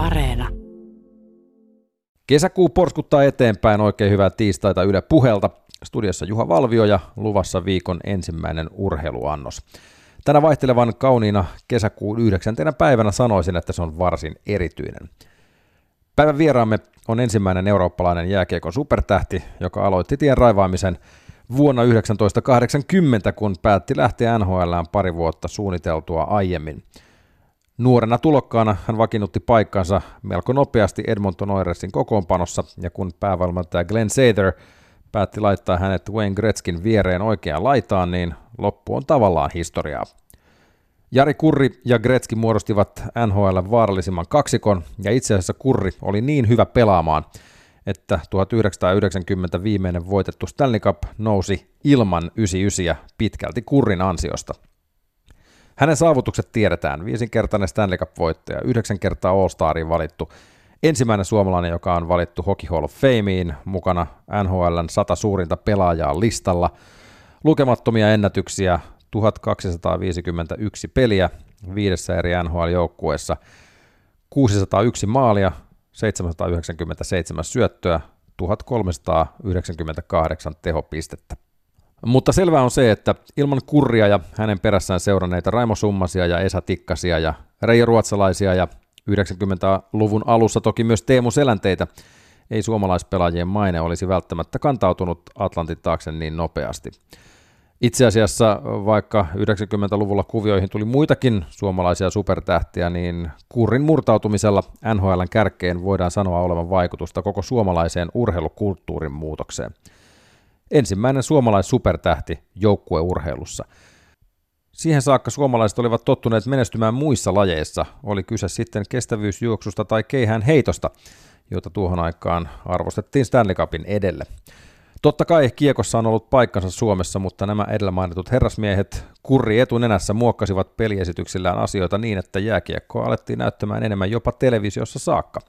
Areena. Kesäkuu porskuttaa eteenpäin oikein hyvää tiistaita Yle Puhelta. Studiossa Juha Valvio ja luvassa viikon ensimmäinen urheiluannos. Tänä vaihtelevan kauniina kesäkuun yhdeksäntenä päivänä sanoisin, että se on varsin erityinen. Päivän vieraamme on ensimmäinen eurooppalainen jääkiekon supertähti, joka aloitti tien raivaamisen vuonna 1980, kun päätti lähteä NHLään pari vuotta suunniteltua aiemmin. Nuorena tulokkaana hän vakiinnutti paikkansa melko nopeasti Edmonton Oilersin kokoonpanossa, ja kun päävalmentaja Glenn Sather päätti laittaa hänet Wayne Gretzkin viereen oikeaan laitaan, niin loppu on tavallaan historiaa. Jari Kurri ja Gretzky muodostivat NHL vaarallisimman kaksikon, ja itse asiassa Kurri oli niin hyvä pelaamaan, että 1990 viimeinen voitettu Stanley Cup nousi ilman 99 pitkälti Kurrin ansiosta. Hänen saavutukset tiedetään. Viisinkertainen Stanley Cup-voittaja, yhdeksän kertaa All-Stariin valittu, ensimmäinen suomalainen, joka on valittu Hockey Hall of Fameen, mukana NHLn 100 suurinta pelaajaa listalla, lukemattomia ennätyksiä, 1251 peliä viidessä eri NHL-joukkueessa, 601 maalia, 797 syöttöä, 1398 tehopistettä. Mutta selvää on se, että ilman kurria ja hänen perässään seuranneita Raimo Summasia ja Esa Tikkasia ja Reijo Ruotsalaisia ja 90-luvun alussa toki myös Teemu Selänteitä, ei suomalaispelaajien maine olisi välttämättä kantautunut Atlantin taakse niin nopeasti. Itse asiassa vaikka 90-luvulla kuvioihin tuli muitakin suomalaisia supertähtiä, niin kurrin murtautumisella NHLn kärkeen voidaan sanoa olevan vaikutusta koko suomalaiseen urheilukulttuurin muutokseen. Ensimmäinen suomalais-supertähti joukkueurheilussa. Siihen saakka suomalaiset olivat tottuneet menestymään muissa lajeissa, oli kyse sitten kestävyysjuoksusta tai keihään heitosta, jota tuohon aikaan arvostettiin Stanley Cupin edelle. Totta kai kiekossa on ollut paikkansa Suomessa, mutta nämä edellä mainitut herrasmiehet kurri etunenässä muokkasivat peliesityksillään asioita niin, että jääkiekkoa alettiin näyttämään enemmän jopa televisiossa saakka.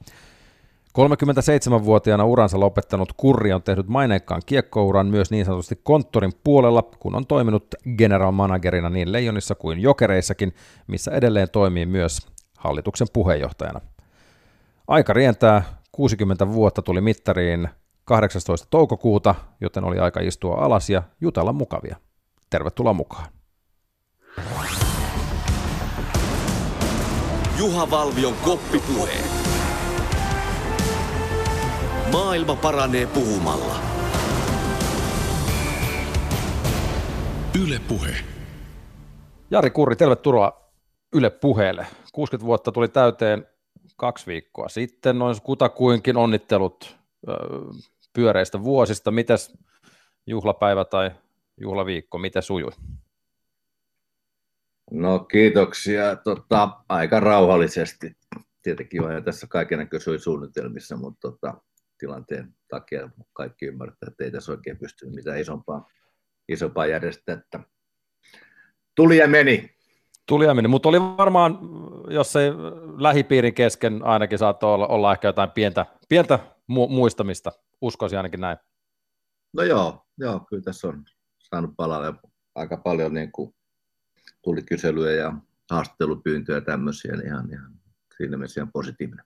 37-vuotiaana uransa lopettanut Kurri on tehnyt maineikkaan kiekkouran myös niin sanotusti konttorin puolella, kun on toiminut general managerina niin Leijonissa kuin Jokereissakin, missä edelleen toimii myös hallituksen puheenjohtajana. Aika rientää, 60 vuotta tuli mittariin 18. toukokuuta, joten oli aika istua alas ja jutella mukavia. Tervetuloa mukaan. Juha Valvion koppipuhe. Maailma paranee puhumalla. Yle Puhe. Jari Kurri, tervetuloa Yle Puheelle. 60 vuotta tuli täyteen kaksi viikkoa sitten, noin kutakuinkin onnittelut pyöreistä vuosista. Mitäs juhlapäivä tai juhlaviikko, miten sujui? No kiitoksia. Tota, aika rauhallisesti. Tietenkin on tässä kaikennäköisiä suunnitelmissa, mutta tota, tilanteen takia kaikki ymmärtää, että ei tässä oikein pystynyt mitään isompaa, isompaa järjestää. Että tuli ja meni. Tuli ja meni, mutta oli varmaan, jos ei lähipiirin kesken ainakin saattoi olla, olla ehkä jotain pientä, pientä mu- muistamista, uskoisin ainakin näin. No joo, joo, kyllä tässä on saanut palalle aika paljon niin kuin tuli kyselyjä ja haastattelupyyntöjä ja tämmöisiä, niin ihan, ihan siinä mielessä ihan positiivinen.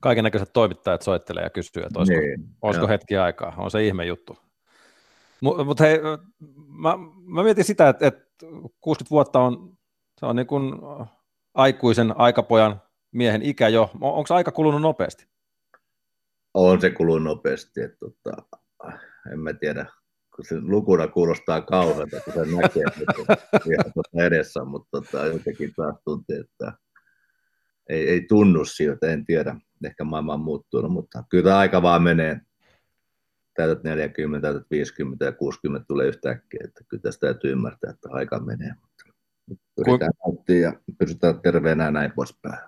Kaiken näköiset toimittajat soittelee ja kysyy, että olisiko, niin, olisiko hetki aikaa. On se ihme juttu. Mutta mut hei, mä, mä mietin sitä, että, että 60 vuotta on, se on niin kuin aikuisen aikapojan miehen ikä jo. Onko aika kulunut nopeasti? On se kulunut nopeasti. Että, tota, en mä tiedä, kun se lukuna kuulostaa kauhealta, kun se näkee, että ihan edessä, mutta tota, jotenkin taas tuntuu, että ei, ei tunnu siltä, en tiedä, ehkä maailma on muuttunut, mutta kyllä tämä aika vaan menee. Täytät 40, täytät 50 ja 60 tulee yhtäkkiä, että kyllä tästä täytyy ymmärtää, että aika menee. Mutta yritetään nauttia ja pysytään terveenä ja näin poispäin.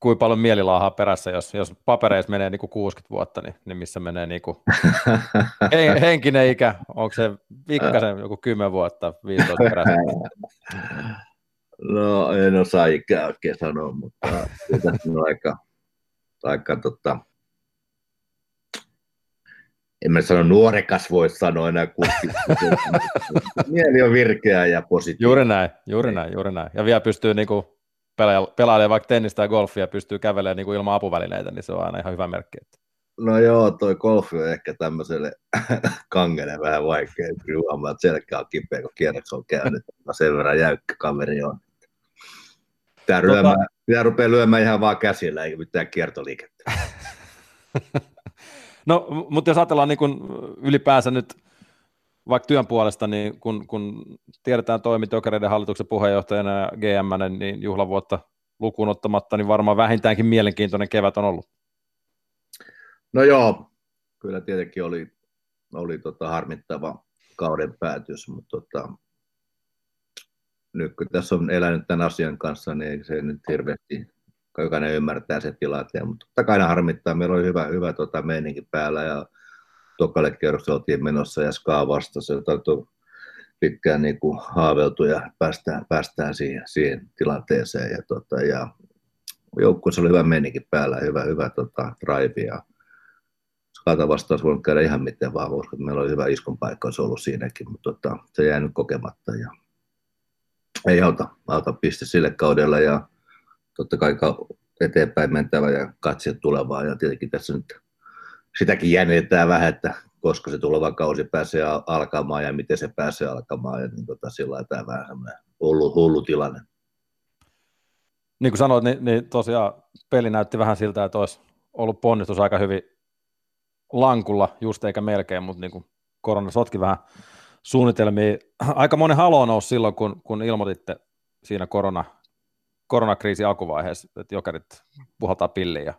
Kuinka paljon mielilaahaa perässä, jos, jos papereissa menee niin kuin 60 vuotta, niin, niin missä menee niin kuin henkinen ikä? Onko se pikkasen joku 10 vuotta, 15 perässä? No en osaa ikään oikein sanoa, mutta tässä on aika, aika tota, en mä sano nuorekas voi sanoa enää kuski. Mieli on virkeä ja positiivinen. Juuri näin, juuri näin, juuri näin. Ja vielä pystyy niinku pelailee vaikka tennistä ja golfia pystyy kävelemään niin kuin ilman apuvälineitä, niin se on aina ihan hyvä merkki. Että... No joo, toi golfi on ehkä tämmöiselle kangelle vähän vaikea. Huomaa, että selkä on kipeä, kun kierroks on käynyt. Sen verran jäykkä kaveri on. Tämä, tota... lyömään, tämä rupeaa lyömään ihan vaan käsillä, eikä mitään kiertoliikettä. no, mutta jos ajatellaan niin kun ylipäänsä nyt vaikka työn puolesta, niin kun, kun tiedetään toimit Jokereiden hallituksen puheenjohtajana ja GM, niin juhlavuotta lukuun ottamatta, niin varmaan vähintäänkin mielenkiintoinen kevät on ollut. No joo, kyllä tietenkin oli, oli tota harmittava kauden päätös, mutta tota, nyt kun tässä on elänyt tämän asian kanssa, niin se nyt hirveästi, jokainen ymmärtää se tilanteen, mutta totta kai harmittaa, meillä oli hyvä, hyvä tota, meininki päällä ja tokalle kerrokselle oltiin menossa ja Skaa vastasi, jota pitkään niin kuin haaveltu ja päästään, päästään siihen, siihen tilanteeseen. Ja, tota, ja joukkueessa oli hyvä meininki päällä, hyvä, hyvä tota, drive ja Skata vastaus voinut käydä ihan miten vaan, koska meillä oli hyvä iskon paikka olisi ollut siinäkin, mutta tota, se jäi nyt kokematta ja ei auta, auta piste sille kaudella ja totta kai eteenpäin mentävä ja katse tulevaa ja tietenkin tässä nyt sitäkin jännitetään vähän, että koska se tuleva kausi pääsee alkamaan ja miten se pääsee alkamaan. Ja niin tota, sillä tämä vähän semmoinen hullu, hullu tilanne. Niin kuin sanoit, niin, niin tosiaan peli näytti vähän siltä, että olisi ollut ponnistus aika hyvin lankulla, just eikä melkein, mutta niin kuin korona sotki vähän suunnitelmia. Aika monen halo nousi silloin, kun, kun ilmoititte siinä korona, koronakriisin alkuvaiheessa, että jokerit puhaltaa pilliin ja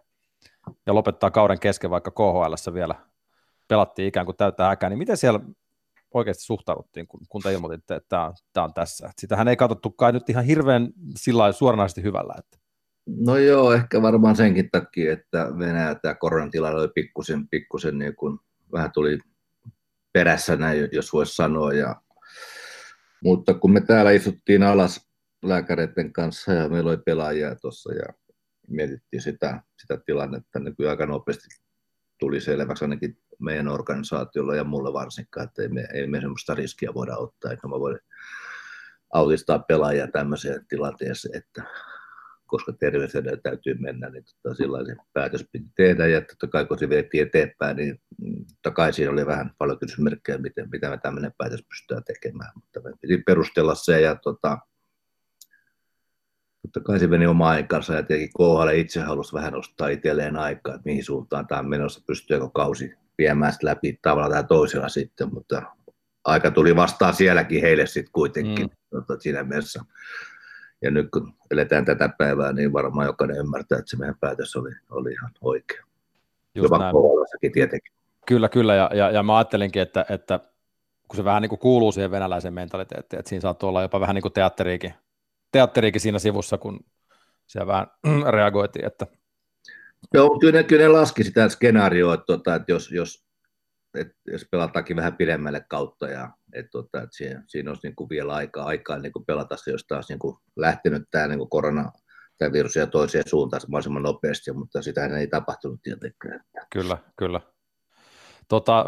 ja lopettaa kauden kesken, vaikka KHL vielä pelattiin ikään kuin täyttää häkää, niin miten siellä oikeasti suhtauduttiin, kun, kun te ilmoititte, että tämä on, tämä on tässä? Että sitähän ei katsottu kai nyt ihan hirveän sillä suoranaisesti hyvällä. Että. No joo, ehkä varmaan senkin takia, että Venäjä tämä koronatilanne oli pikkusen, pikkusen niin kuin, vähän tuli perässä näin, jos voisi sanoa. Ja, mutta kun me täällä istuttiin alas lääkäreiden kanssa ja meillä oli pelaajia tuossa ja mietittiin sitä, sitä tilannetta, niin aika nopeasti tuli selväksi ainakin meidän organisaatiolla ja mulle varsinkaan, että ei me, ei me sellaista riskiä voida ottaa, eikä mä voida autistaa pelaajia tämmöiseen tilanteeseen, että koska terveysedellä täytyy mennä, niin tota, sellainen päätös piti tehdä, ja totta kai kun se vietiin eteenpäin, niin totta kai siinä oli vähän paljon kysymyksiä, miten, mitä me tämmöinen päätös pystytään tekemään, mutta me piti perustella se, ja tota, Totta kai se meni oma aikansa ja tietenkin KHL itse halusi vähän ostaa itselleen aikaa, että mihin suuntaan tämä on menossa, pystyykö kausi viemään sitä läpi tavalla tai toisella sitten, mutta aika tuli vastaan sielläkin heille sitten kuitenkin mm. tota, siinä mielessä. Ja nyt kun eletään tätä päivää, niin varmaan jokainen ymmärtää, että se meidän päätös oli, oli ihan oikea. Just Jopa tietenkin. Kyllä, kyllä, ja, ja, ja mä ajattelinkin, että, että kun se vähän niin kuin kuuluu siihen venäläiseen mentaliteettiin, että siinä saattaa olla jopa vähän niin kuin teatteriikin teatteriikin siinä sivussa, kun siellä vähän reagoitiin. Että... Joo, kyllä ne, kyllä ne laski sitä skenaarioa, että, tota, että jos, jos, että jos pelataankin vähän pidemmälle kautta ja että, tota, että siinä, siinä olisi niin kuin vielä aikaa, aikaa niin kuin pelata se, jos taas niin kuin lähtenyt tämä niin kuin korona tämä virus ja toiseen suuntaan mahdollisimman nopeasti, mutta sitä ei tapahtunut tietenkään. Kyllä, kyllä. Tota,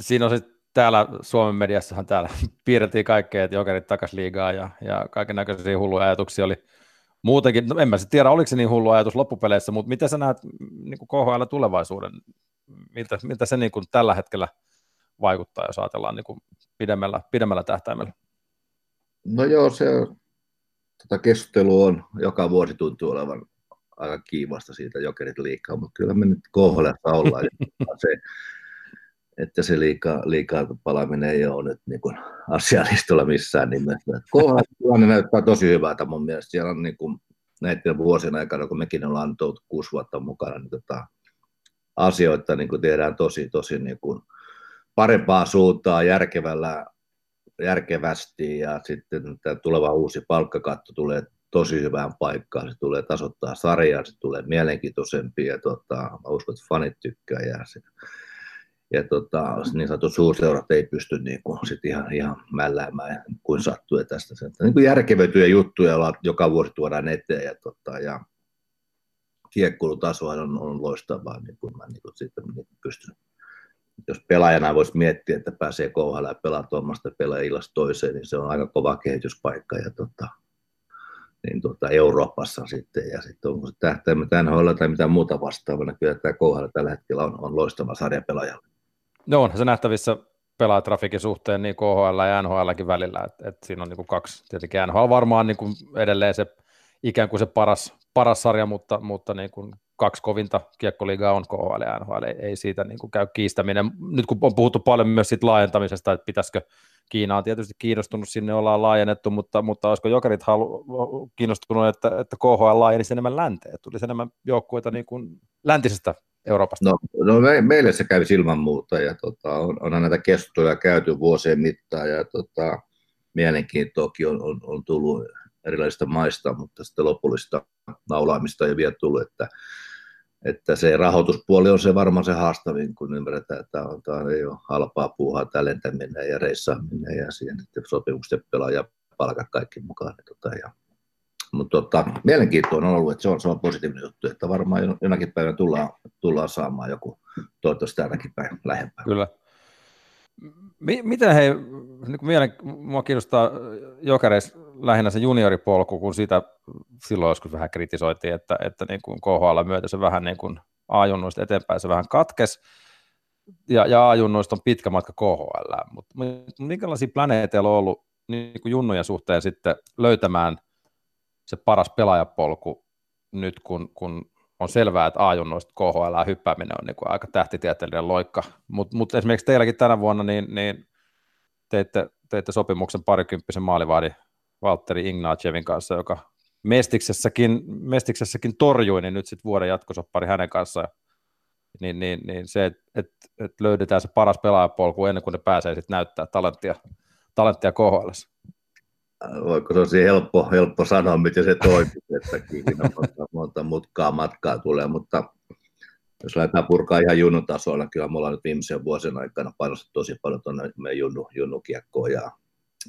siinä on sitten täällä Suomen mediassahan täällä piirrettiin kaikkea, että jokerit takas liigaa ja, ja kaiken näköisiä hulluja ajatuksia oli muutenkin. No en mä tiedä, oliko se niin hullu ajatus loppupeleissä, mutta miten sä näet niin kuin KHL tulevaisuuden? Miltä, miltä se niin kuin tällä hetkellä vaikuttaa, jos ajatellaan niin kuin pidemmällä, pidemmällä tähtäimellä? No joo, se tota keskustelu on joka vuosi tuntuu olevan aika kiivasta siitä jokerit liikaa, mutta kyllä me nyt KHL ollaan. se, että se liikaa, liikaa palaaminen ei ole nyt niin kuin asialistalla missään nimessä. Kohan tilanne näyttää tosi hyvältä mun mielestä. Siellä on niin kuin näiden vuosien aikana, kun mekin ollaan tullut kuusi vuotta mukana, niin tota, asioita niin kuin tehdään tosi, tosi niin kuin parempaa suuntaa järkevällä, järkevästi ja sitten tämä tuleva uusi palkkakatto tulee tosi hyvään paikkaan, se tulee tasoittaa sarjaa, se tulee mielenkiintoisempi ja tota, mä uskon, että fanit tykkää ja se, ja tota, niin sanotut suurseurat ei pysty niin kuin, sit ihan, ihan mälläämään kuin sattuu. Tästä sen, niin kuin järkevöityjä juttuja joilla joka vuosi tuodaan eteen ja, tota, ja kiekkoilutaso on, on loistavaa, niin kuin mä niin kuin, sitten niin pystyn. Jos pelaajana voisi miettiä, että pääsee KHL ja pelaa tuommoista pelaajillasta toiseen, niin se on aika kova kehityspaikka. Ja, tota, niin tuota, Euroopassa sitten, ja sitten onko se tähtäimet NHL tai mitä muuta vastaavaa, niin kyllä tämä KHL tällä hetkellä on, on loistava sarjapelaaja. No onhan se nähtävissä pelaajatrafikin suhteen niin KHL ja NHLkin välillä, että et siinä on niin kuin kaksi, tietenkin NHL varmaan niin kuin edelleen se ikään kuin se paras, paras sarja, mutta, mutta niin kuin kaksi kovinta kiekkoliigaa on KHL ja NHL, ei, ei siitä niin kuin käy kiistäminen. Nyt kun on puhuttu paljon myös siitä laajentamisesta, että pitäisikö Kiina on tietysti kiinnostunut, sinne ollaan laajennettu, mutta, mutta olisiko Jokerit halu, kiinnostunut, että, että KHL laajenisi enemmän länteen, tulisi enemmän joukkueita niin kuin läntisestä Euroopasta? No, no me, meille se kävi ilman muuta ja tota, on, onhan näitä keskusteluja käyty vuosien mittaan ja tota, mielenkiintoakin on, on, on tullut erilaisista maista, mutta sitten lopullista naulaamista ei vielä tullut, että, että se rahoituspuoli on se varmaan se haastavin, kun ymmärretään, että on, tämä ei ole halpaa puuhaa tämä lentäminen ja reissaaminen ja siihen että sopimukset pelaa ja palkat kaikki mukaan. Niin tota, ja, mutta tota, mielenkiintoinen on ollut, että se on, se on positiivinen juttu, että varmaan jonakin päivänä tullaan, tullaan saamaan joku, toivottavasti täälläkin päin lähempää. Kyllä. Miten hei, niin mielen, mua kiinnostaa jokereissa lähinnä se junioripolku, kun sitä silloin joskus vähän kritisoitiin, että, että niin kuin KHL myötä se vähän niin kuin A-junnuista eteenpäin se vähän katkes, ja, ja A-junnuista on pitkä matka KHL, mutta minkälaisia planeeteilla on ollut niin kuin junnujen suhteen sitten löytämään se paras pelaajapolku nyt, kun, kun on selvää, että A-junnoista KHL hyppääminen on niin kuin aika tähtitieteellinen loikka, mutta mut esimerkiksi teilläkin tänä vuonna niin, niin teitte, teitte sopimuksen parikymppisen maalivahdin Valtteri Ignatjevin kanssa, joka Mestiksessäkin, Mestiksessäkin torjui, niin nyt sitten vuoden jatkosoppari hänen kanssaan. Niin, niin, niin se, että et, et löydetään se paras pelaajapolku ennen kuin ne pääsee sitten näyttää talenttia, talenttia KHL. Voiko se olisi helppo, helppo sanoa, miten se toimii, että siinä monta, monta mutkaa matkaa tulee, mutta jos lähdetään purkaa ihan junnun tasolla, kyllä me ollaan nyt viimeisen vuosien aikana panostettu tosi paljon tuonne meidän junnu, junnukiekkoon ja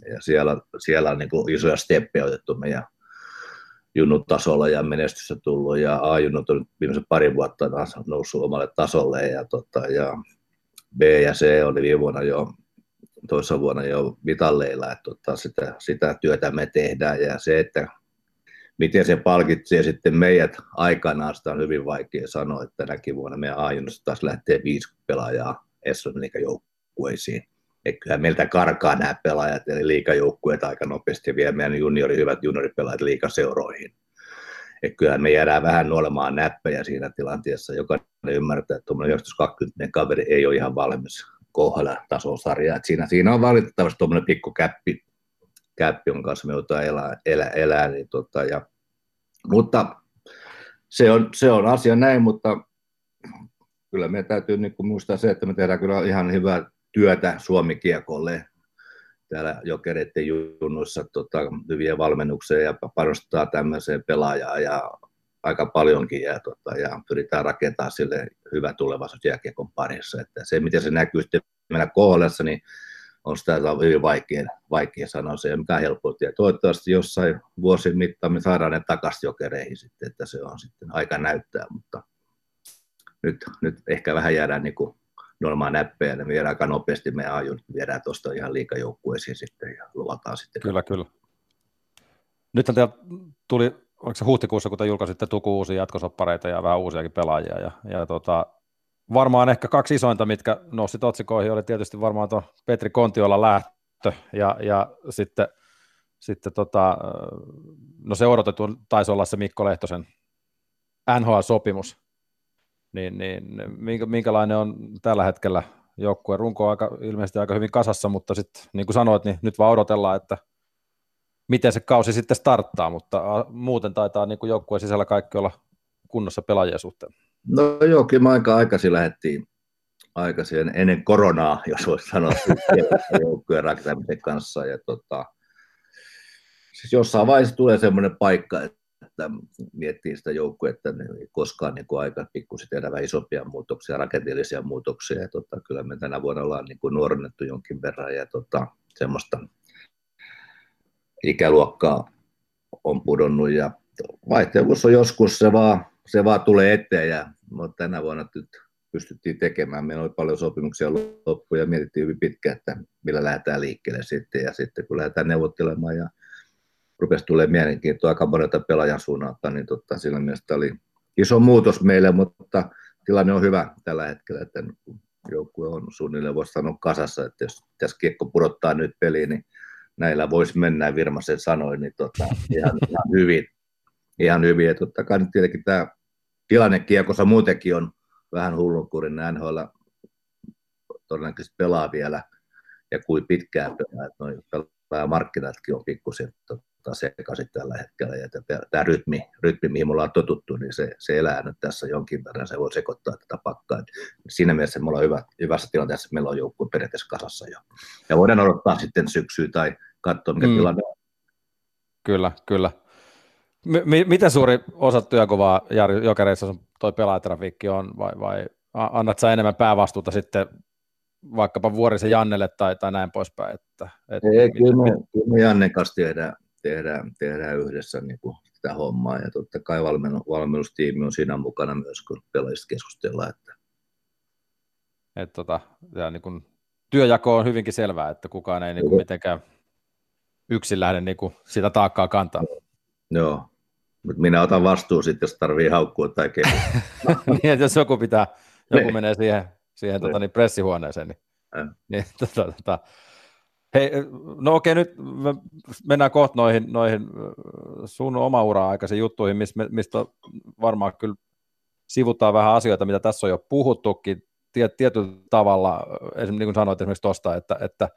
ja siellä, siellä on niin kuin isoja steppejä otettu meidän junnut tasolla ja menestyssä tullut ja A-junnut on viimeisen pari vuotta noussut omalle tasolle ja, tota, ja B ja C oli viime vuonna jo toisessa vuonna jo mitalleilla, että tota, sitä, sitä, työtä me tehdään ja se, että miten se palkitsee sitten meidät aikanaan, sitä on hyvin vaikea sanoa, että tänäkin vuonna meidän a taas lähtee viisi pelaajaa Esson joukkueisiin että kyllä meiltä karkaa nämä pelaajat, eli liikajoukkueet aika nopeasti vie meidän juniori, hyvät junioripelaajat liikaseuroihin. Että kyllä me jäädään vähän nuolemaan näppejä siinä tilanteessa. Jokainen ymmärtää, että tuommoinen 1920 kaveri ei ole ihan valmis kohdalla tasosarjaa. siinä, siinä on valitettavasti tuommoinen pikku käppi, käppi, jonka kanssa me joudutaan elää, elää, elää niin tota, ja, mutta se on, se on asia näin, mutta kyllä meidän täytyy niin muistaa se, että me tehdään kyllä ihan hyvää työtä Suomi-kiekolle täällä jokereiden junnuissa tota, hyviä valmennuksia ja panostaa tämmöiseen pelaajaan ja aika paljonkin ja, tota, ja pyritään rakentamaan sille hyvä tulevaisuus jääkiekon parissa. Että se, miten se näkyy sitten meillä kohdassa, niin on sitä hyvin vaikea, vaikea sanoa. Se mikään helppoa. Ja toivottavasti jossain vuosien mittaan me saadaan ne takaisin jokereihin sitten, että se on sitten aika näyttää, mutta nyt, nyt ehkä vähän jäädään niin kuin normaa näppejä, ne viedään aika nopeasti meidän ajun, viedään tuosta ihan liikajoukkueisiin sitten ja luvataan sitten. Kyllä, kyllä. Nyt tuli, oliko se huhtikuussa, kun te julkaisitte tuku uusia jatkosoppareita ja vähän uusiakin pelaajia, ja, ja tota, varmaan ehkä kaksi isointa, mitkä nousi otsikoihin, oli tietysti varmaan tuo Petri Kontiola lähtö, ja, ja sitten, sitten tota, no se odotettu taisi olla se Mikko Lehtosen NHL-sopimus, niin, niin minkä, minkälainen on tällä hetkellä joukkueen runko on aika, ilmeisesti aika hyvin kasassa, mutta sitten niin kuin sanoit, niin nyt vaan odotellaan, että miten se kausi sitten starttaa, mutta muuten taitaa niin joukkueen sisällä kaikki olla kunnossa pelaajien suhteen. No joo, kyllä aika aikaisin lähdettiin aikaisin ennen koronaa, jos voisi sanoa, joukkueen rakentamisen kanssa. Ja tota, siis jossain vaiheessa tulee semmoinen paikka, että miettii sitä joukkuetta, niin ei koskaan niin kuin aika pikkusen tehdä vähän isompia muutoksia, rakenteellisia muutoksia. Ja tota, kyllä me tänä vuonna ollaan niin kuin nuorennettu jonkin verran ja tota, semmoista ikäluokkaa on pudonnut ja vaihtelussa on joskus se vaan, se vaan tulee eteen ja mutta tänä vuonna nyt pystyttiin tekemään. Meillä oli paljon sopimuksia loppuun ja mietittiin hyvin pitkään, että millä lähdetään liikkeelle sitten ja sitten kun lähdetään neuvottelemaan ja rupesi tulemaan mielenkiintoa aika monelta pelaajan suunnalta, niin tota, sillä mielessä oli iso muutos meille, mutta tilanne on hyvä tällä hetkellä, että joukkue on suunnilleen, voisi sanoa kasassa, että jos tässä kiekko pudottaa nyt peliin, niin näillä voisi mennä, Virmasen sanoi, niin tota, ihan, ihan, hyvin. Ihan hyvin. Ja totta kai nyt tietenkin tämä tilanne kiekossa muutenkin on vähän hullunkurin. NHL todennäköisesti pelaa vielä ja kuin pitkään pelaa. Että noin markkinatkin on pikkusen tota, sekaisin tällä hetkellä. Ja tämä rytmi, rytmi, mihin me ollaan totuttu, niin se, se elää nyt tässä jonkin verran. Se voi sekoittaa tätä pakkaa. Et siinä mielessä me ollaan hyvä, hyvässä tilanteessa, meillä on joukkue periaatteessa kasassa jo. Ja voidaan odottaa sitten syksyä tai katsoa, mikä mm. tilanne on. Kyllä, kyllä. M- miten suuri osa työkovaa Jari Jokereissa sun toi pelaajatrafiikki on, vai, vai annat sä enemmän päävastuuta sitten vaikkapa Vuorisen Jannelle tai, tai näin poispäin? Että, et, Ei, kyllä, me, kyllä me Jannen kanssa tehdään, tehdään, tehdään yhdessä niin kuin sitä hommaa, ja totta kai valmennustiimi on siinä mukana myös, kun pelaajista keskustellaan. Että... Et, tota, ja niin kun, työjako on hyvinkin selvää, että kukaan ei niin kuin, mitenkään yksin lähde niin kuin, sitä taakkaa kantaa. Joo, mutta minä otan vastuun sitten, jos tarvii haukkua tai kehua. niin, jos joku pitää, joku ne. menee siihen, siihen tota, niin pressihuoneeseen, niin, niin tota, tota, Hei, no okei, nyt mennään kohta noihin, noihin sun oma ura aikaisiin juttuihin, mistä, varmaan kyllä sivutaan vähän asioita, mitä tässä on jo puhuttukin tietyllä tavalla, esimerkiksi niin kuin sanoit esimerkiksi tuosta, että, että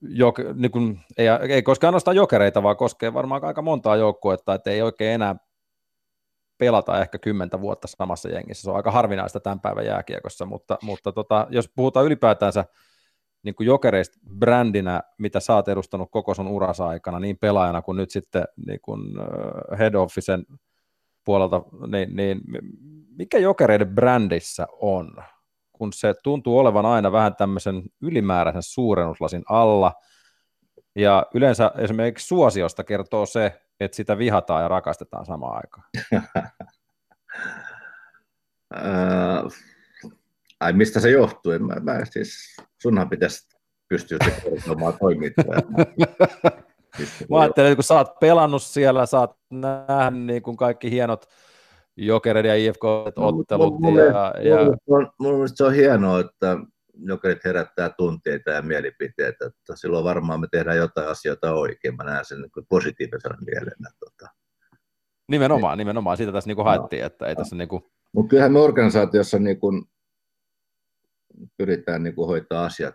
jok, niin kuin, ei, ei koske ainoastaan jokereita, vaan koskee varmaan aika montaa joukkuetta, että ei oikein enää pelata ehkä kymmentä vuotta samassa jengissä. Se on aika harvinaista tämän päivän jääkiekossa, mutta, mutta tota, jos puhutaan ylipäätänsä niin jokereista brändinä, mitä sä oot edustanut koko sun urasa aikana, niin pelaajana kuin nyt sitten niin kuin head officen puolelta, niin, niin mikä jokereiden brändissä on? kun se tuntuu olevan aina vähän tämmöisen ylimääräisen suurennuslasin alla, ja yleensä esimerkiksi suosiosta kertoo se, että sitä vihataan ja rakastetaan samaan aikaan. ai mistä se johtuu? Mä, mä siis, sunhan pitäisi pystyä kertomaan toimittajaa. Mä ajattelin, että kun sä oot pelannut siellä, sä oot nähnyt niin kuin kaikki hienot Jokerit ja IFK-ottelut. Mun, ja, ja... Mun, mun mielestä se on hienoa, että Jokerit herättää tunteita ja mielipiteitä. Että silloin varmaan me tehdään jotain asioita oikein. Mä näen sen niin positiivisena mielenä. Tota. Nimenomaan, nimenomaan. Siitä tässä niinku haettiin, no. että ei tässä niinku... Mutta kyllähän me organisaatiossa niinku pyritään niinku hoitaa asiat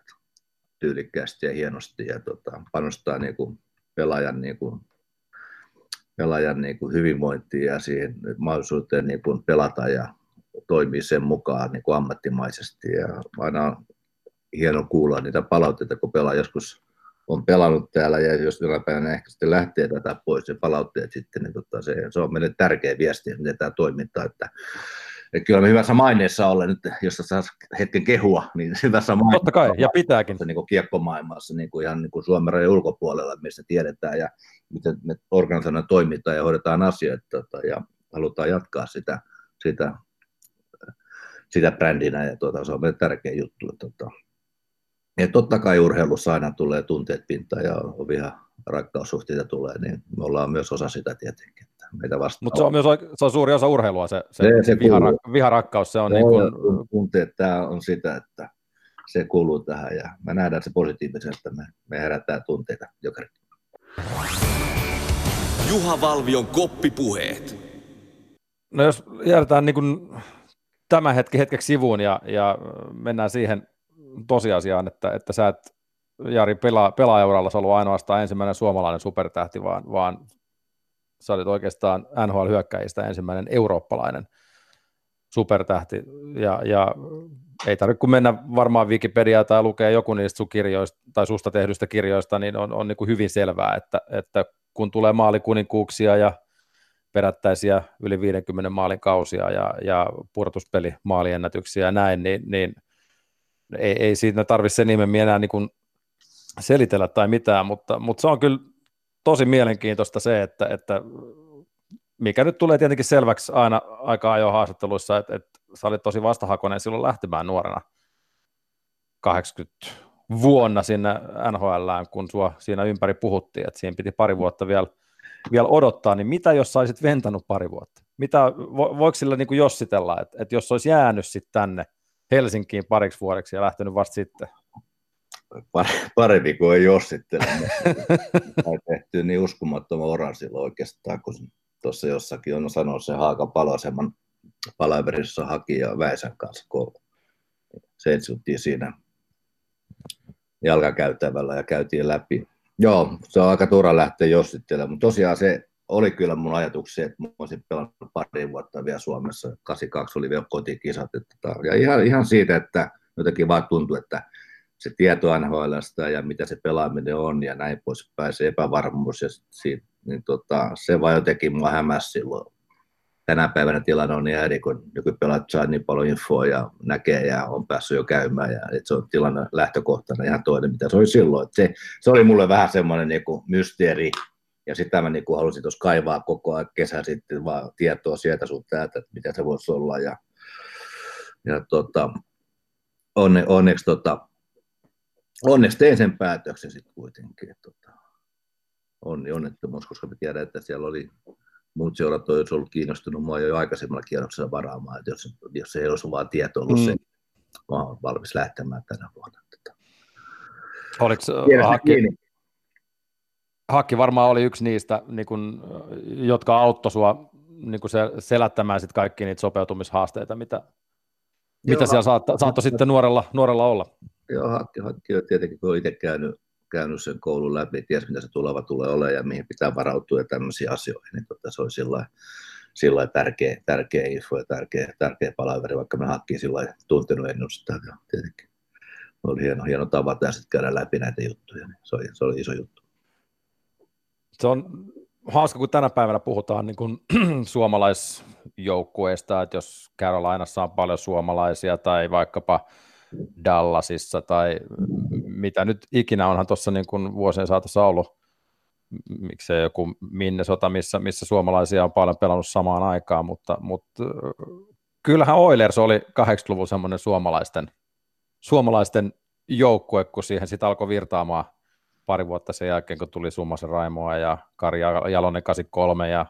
tyylikkäästi ja hienosti ja tota, panostaa niinku pelaajan niinku pelaajan niin kuin hyvinvointiin ja siihen mahdollisuuteen niin kuin pelata ja toimia sen mukaan niin kuin ammattimaisesti. Ja aina on hieno kuulla niitä palautteita, kun pelaa joskus on pelannut täällä ja jos jonain päivänä ehkä sitten lähtee tätä pois ja palautteet sitten, niin tota se, se, on meille tärkeä viesti, miten tämä toimintaa, että että kyllä me hyvässä maineessa ollen nyt, jos saa hetken kehua, niin hyvässä maineessa. Totta kai, ja pitääkin. Niin kuin kiekkomaailmassa, niin kuin ihan niin kuin Suomen rajan ulkopuolella, missä tiedetään ja miten me organisaationa toimitaan ja hoidetaan asioita tota, ja halutaan jatkaa sitä, sitä, sitä brändinä ja tuota, se on meille tärkeä juttu. Tota. Ja totta kai urheilussa aina tulee tunteet pintaan ja on ihan rakkaussuhteita tulee, niin me ollaan myös osa sitä tietenkin. Meitä Mutta se on myös se on suuri osa urheilua, se, se, se, se viharak- viharakkaus. Se on niin kuin... tunteet, tämä on sitä, että se kuuluu tähän ja me nähdään se positiivisesti, me, me herättää tunteita jokainen. Juha Valvion koppipuheet. No jos jäädään niin kuin tämä hetki hetkeksi sivuun ja, ja mennään siihen tosiasiaan, että, että sä et Jari pela, pelaajauralla ollut ainoastaan ensimmäinen suomalainen supertähti, vaan, vaan sä olit oikeastaan NHL-hyökkäjistä ensimmäinen eurooppalainen supertähti, ja, ja ei tarvitse kun mennä varmaan Wikipediaa tai lukea joku niistä sun kirjoista tai susta tehdyistä kirjoista, niin on, on niin kuin hyvin selvää, että, että kun tulee maalikuninkuuksia ja perättäisiä yli 50 maalin kausia ja, ja pudotuspeli maaliennätyksiä ja näin, niin, niin ei, ei siitä tarvitse sen nimen enää niin kuin selitellä tai mitään, mutta, mutta se on kyllä tosi mielenkiintoista se, että, että mikä nyt tulee tietenkin selväksi aina aika ajoin haastatteluissa, että, että sä olit tosi vastahakoinen silloin lähtemään nuorena 80 vuonna sinne NHLään, kun sua siinä ympäri puhuttiin, että siinä piti pari vuotta vielä, vielä odottaa, niin mitä jos saisit ventanut pari vuotta? Mitä, vo, voiko sillä niin kuin jossitella, että, että jos olisi jäänyt sitten tänne Helsinkiin pariksi vuodeksi ja lähtenyt vasta sitten? Parempi kuin ei jossittele. Tai tehty niin uskomattoman oransilla oikeastaan, kun tuossa jossakin on sanonut se Haaka Palosemman palaverissa haki ja Väisän kanssa, kun seitsuttiin siinä jalkakäytävällä ja käytiin läpi. Joo, se on aika turha lähteä jossittelemaan, mutta tosiaan se oli kyllä mun ajatuksia, että mä olisin pelannut pari vuotta vielä Suomessa. 82 oli vielä kotikisat. Että, tota, ja ihan, ihan siitä, että jotenkin vaan tuntui, että se tieto NHLstä ja mitä se pelaaminen on ja näin poispäin, se epävarmuus ja siitä, niin tota, se vaan jotenkin mua hämäsi silloin tänä päivänä tilanne on niin eri, kun nykypelaat saa niin paljon infoa ja näkee ja on päässyt jo käymään ja se on tilanne lähtökohtana ihan toinen, mitä se oli silloin. se, se, oli mulle vähän semmoinen niin mysteeri ja sitä mä niin kuin halusin tuossa kaivaa koko ajan kesä sitten vaan tietoa sieltä sun täältä, että mitä se voisi olla ja, ja tota, onne, onneksi, tota, onneksi tein sen päätöksen sitten kuitenkin. Että, tota, onni onnettomuus, koska mä tiedän, että siellä oli muut seurat olisi ollut kiinnostunut mua jo aikaisemmalla kierroksella varaamaan, että jos, jos ei olisi vaan tieto ollut mm. se, mä olen valmis lähtemään tänä vuonna. Oliko Hakki, Hakki varmaan oli yksi niistä, niin kun, jotka auttoi sinua niin se, selättämään sit kaikki niitä sopeutumishaasteita, mitä, Joo, mitä siellä saattoi, saattoi sitten nuorella, nuorella olla? Joo, Hakki, Hakki on tietenkin, kun itse käynyt käynyt sen koulun läpi, ties mitä se tuleva tulee olemaan ja mihin pitää varautua ja tämmöisiä asioita, niin tota, se oli sillä sillä tärkeä, tärkeä info ja tärkeä, tärkeä palaveri, vaikka me hakkiin sillä tuntenut ennustaa. Tietenkin oli hieno, hieno tavata ja sitten käydä läpi näitä juttuja, niin se oli, se oli iso juttu. Se on hauska, kun tänä päivänä puhutaan niin kuin suomalaisjoukkueista, että jos Carolinassa on paljon suomalaisia tai vaikkapa Dallasissa tai mitä nyt ikinä onhan tuossa niin kuin vuosien saatossa ollut, miksei joku Minnesota, missä, missä suomalaisia on paljon pelannut samaan aikaan, mutta, mutta kyllähän Oilers oli 80-luvun semmoinen suomalaisten, suomalaisten joukkue, kun siihen sitten alkoi virtaamaan pari vuotta sen jälkeen, kun tuli Summasen Raimoa ja Kari Jalonen 83 ja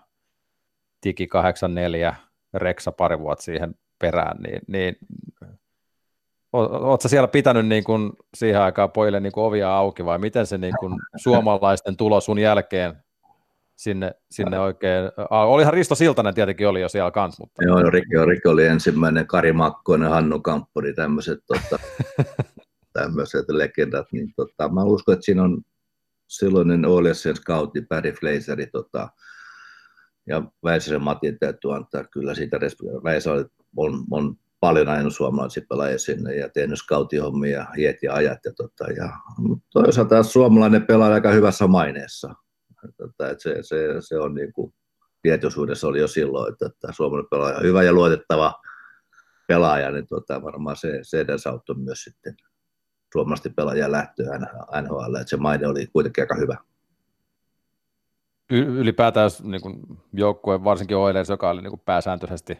Tiki 84, Reksa pari vuotta siihen perään, niin, niin Oletko siellä pitänyt niin kuin siihen aikaan pojille niin kuin ovia auki vai miten se niin kuin suomalaisten tulo sun jälkeen sinne, sinne oikein, olihan Risto Siltanen tietenkin oli jo siellä kanssa. Mutta... Joo, no, Rikke, Rikke oli ensimmäinen, Kari Makkonen, Hannu Kamppuri, tämmöiset, tota, tämmöiset legendat, niin tota, mä uskon, että siinä on silloinen Oilesien scoutti Barry Flazeri, tota, ja Väisäsen Matin täytyy antaa kyllä siitä, Väisä on, on paljon ajanut suomalaisia pelaajia sinne ja tehnyt scoutihommia iät ja ajat. Ja, tota, ja toisaalta suomalainen pelaaja aika hyvässä maineessa. Tota, että se, se, se, on niin kuin, tietoisuudessa oli jo silloin, että, että suomalainen pelaaja on hyvä ja luotettava pelaaja, niin tota, varmaan se, se edesauttoi myös sitten suomalaisten pelaajia lähtöä NHL, että se maine oli kuitenkin aika hyvä. Ylipäätään niin joukkue, varsinkin Oilers, joka oli niin pääsääntöisesti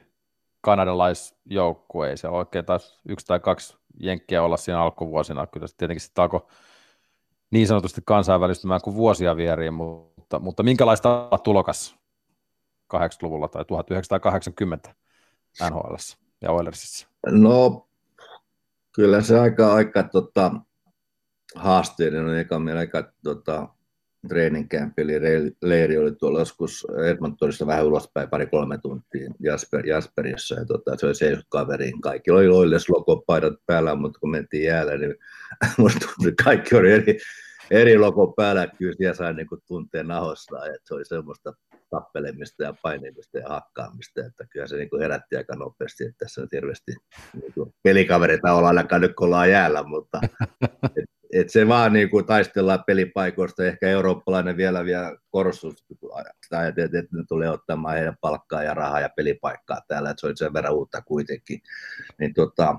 kanadalaisjoukkue, ei se oikein taas yksi tai kaksi jenkkiä olla siinä alkuvuosina, kyllä se tietenkin sitten alkoi niin sanotusti kansainvälistymään kuin vuosia vieriin, mutta, mutta minkälaista tulokas 80-luvulla tai 1980 NHL ja Oilersissa? No, kyllä se aika, aika tota, haasteellinen eka, aika tota, training camp, eli leiri oli tuolla joskus Edmontonista vähän ulospäin pari-kolme tuntia Jasper, Jasperissä, ja tota, se oli se kaveriin. Kaikki oli Oilers logopaidat päällä, mutta kun mentiin jäällä, niin musta tuntui, että kaikki oli eri, eri logo päällä, kyllä siellä sai niin tunteen nahossa, että se oli semmoista tappelemista ja painimista ja hakkaamista, että kyllä se niin kuin herätti aika nopeasti, että tässä on hirveästi niin pelikavereita olla ainakaan nyt, kun ollaan jäällä, mutta et, et se vaan niin kuin taistellaan pelipaikoista, ehkä eurooppalainen vielä vielä korostus, että, että ne tulee ottamaan heidän palkkaa ja rahaa ja pelipaikkaa täällä, että se on sen verran uutta kuitenkin, niin tota,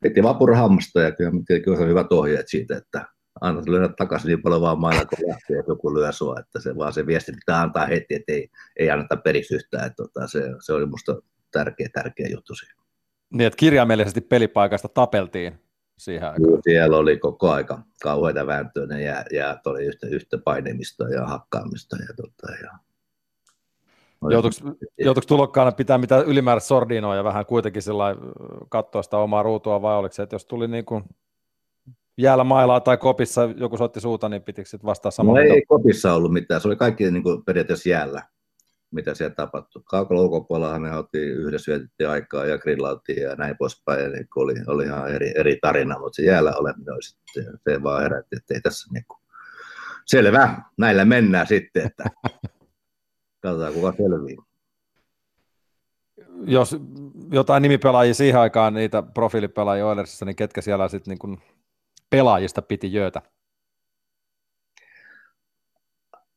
piti vapurahammasta ja kyllä tietenkin on hyvät ohjeet siitä, että anna lyödä takaisin niin paljon vaan mailla, kun lähtee, että joku lyö sua, että se vaan se viesti pitää antaa heti, että ei, ei anneta periksi yhtään, että tota, se, se oli musta tärkeä, tärkeä juttu siinä. Niin, että kirjaimellisesti pelipaikasta tapeltiin siihen aikaan. Siellä oli koko aika kauheita vääntöä, ne jää, jäät oli yhtä, yhtä painemista ja hakkaamista. Ja, tota, ja... Joutuiko tulokkaana pitää mitä ylimääräistä sordinoa ja vähän kuitenkin katsoa sitä omaa ruutua vai oliko se, että jos tuli niin kuin jäällä mailaa tai kopissa joku soitti suuta, niin pitikö sitten vastaa samalla? No ei kopissa ollut mitään, se oli kaikki niin kuin periaatteessa jäällä, mitä siellä tapahtui. Kaukalla ulkopuolella me oltiin yhdessä vietettiin aikaa ja grillautiin ja näin poispäin, ja niin oli, oli ihan eri, eri tarina, mutta se jäällä oleminen oli sitten, se vaan herätti, että ei tässä niin kuin... selvä, näillä mennään sitten, että katsotaan kuka selviää jos jotain nimipelaajia siihen aikaan, niitä profiilipelaajia Oilersissa, niin ketkä siellä sitten niin pelaajista piti jöötä?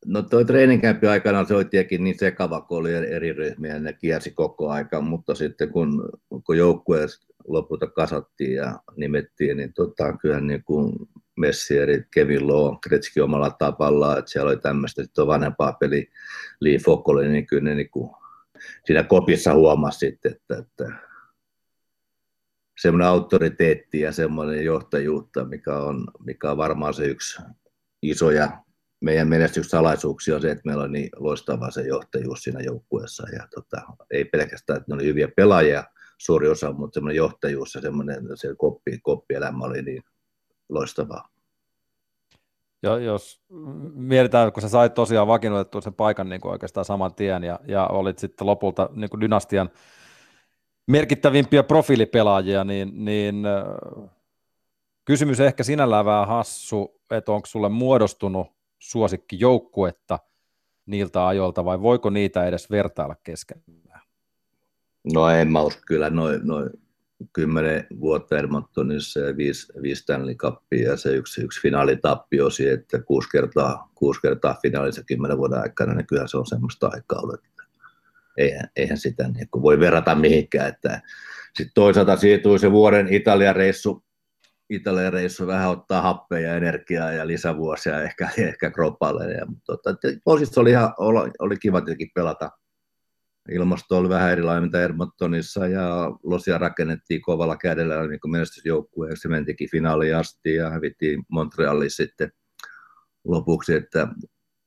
No toi treeninkämpi aikana se oli tietenkin niin sekava, kun oli eri ryhmiä, ne kiersi koko aika, mutta sitten kun, kun joukkue lopulta kasattiin ja nimettiin, niin tota, kyllä niin kuin Messieri, Kevin Lowe, Kretski omalla tavallaan, että siellä oli tämmöistä, sitten vanhempaa peli Lee Fokkoli, niin kyllä ne niin kuin siinä kopissa huomasi sitten, että, että semmoinen autoriteetti ja semmoinen johtajuutta, mikä on, mikä on varmaan se yksi isoja meidän menestyksalaisuuksia on se, että meillä on niin loistava se johtajuus siinä joukkueessa. Ja tota, ei pelkästään, että ne oli hyviä pelaajia, suuri osa, mutta semmoinen johtajuus ja semmoinen se koppi, koppielämä oli niin loistavaa. Ja jos mietitään, kun sä sait tosiaan vakiinnutettua sen paikan niin kuin oikeastaan saman tien ja, ja olit sitten lopulta niin kuin dynastian merkittävimpiä profiilipelaajia, niin, niin kysymys ehkä sinällään vähän hassu, että onko sulle muodostunut suosikkijoukkuetta niiltä ajoilta vai voiko niitä edes vertailla keskenään? No en mä usko kyllä noin noi kymmenen vuotta Edmontonissa ja viisi, viisi Stanley Cupia ja se yksi, yksi finaalitappio siihen, että kuusi kertaa, kuusi kertaa finaalissa kymmenen vuoden aikana, niin kyllä se on semmoista aikaa että eihän, eihän sitä niin voi verrata mihinkään. Että sitten toisaalta siitä tuli se vuoden Italian reissu, Italian reissu vähän ottaa happea ja energiaa ja lisävuosia ehkä, ehkä kroppalle. Ja, mutta tota, oli, ihan, oli, kiva tietenkin pelata – ilmasto oli vähän erilainen mitä Edmontonissa ja Losia rakennettiin kovalla kädellä niin menestysjoukkueen. Se mentikin finaaliin asti ja hävittiin Montrealiin sitten lopuksi, että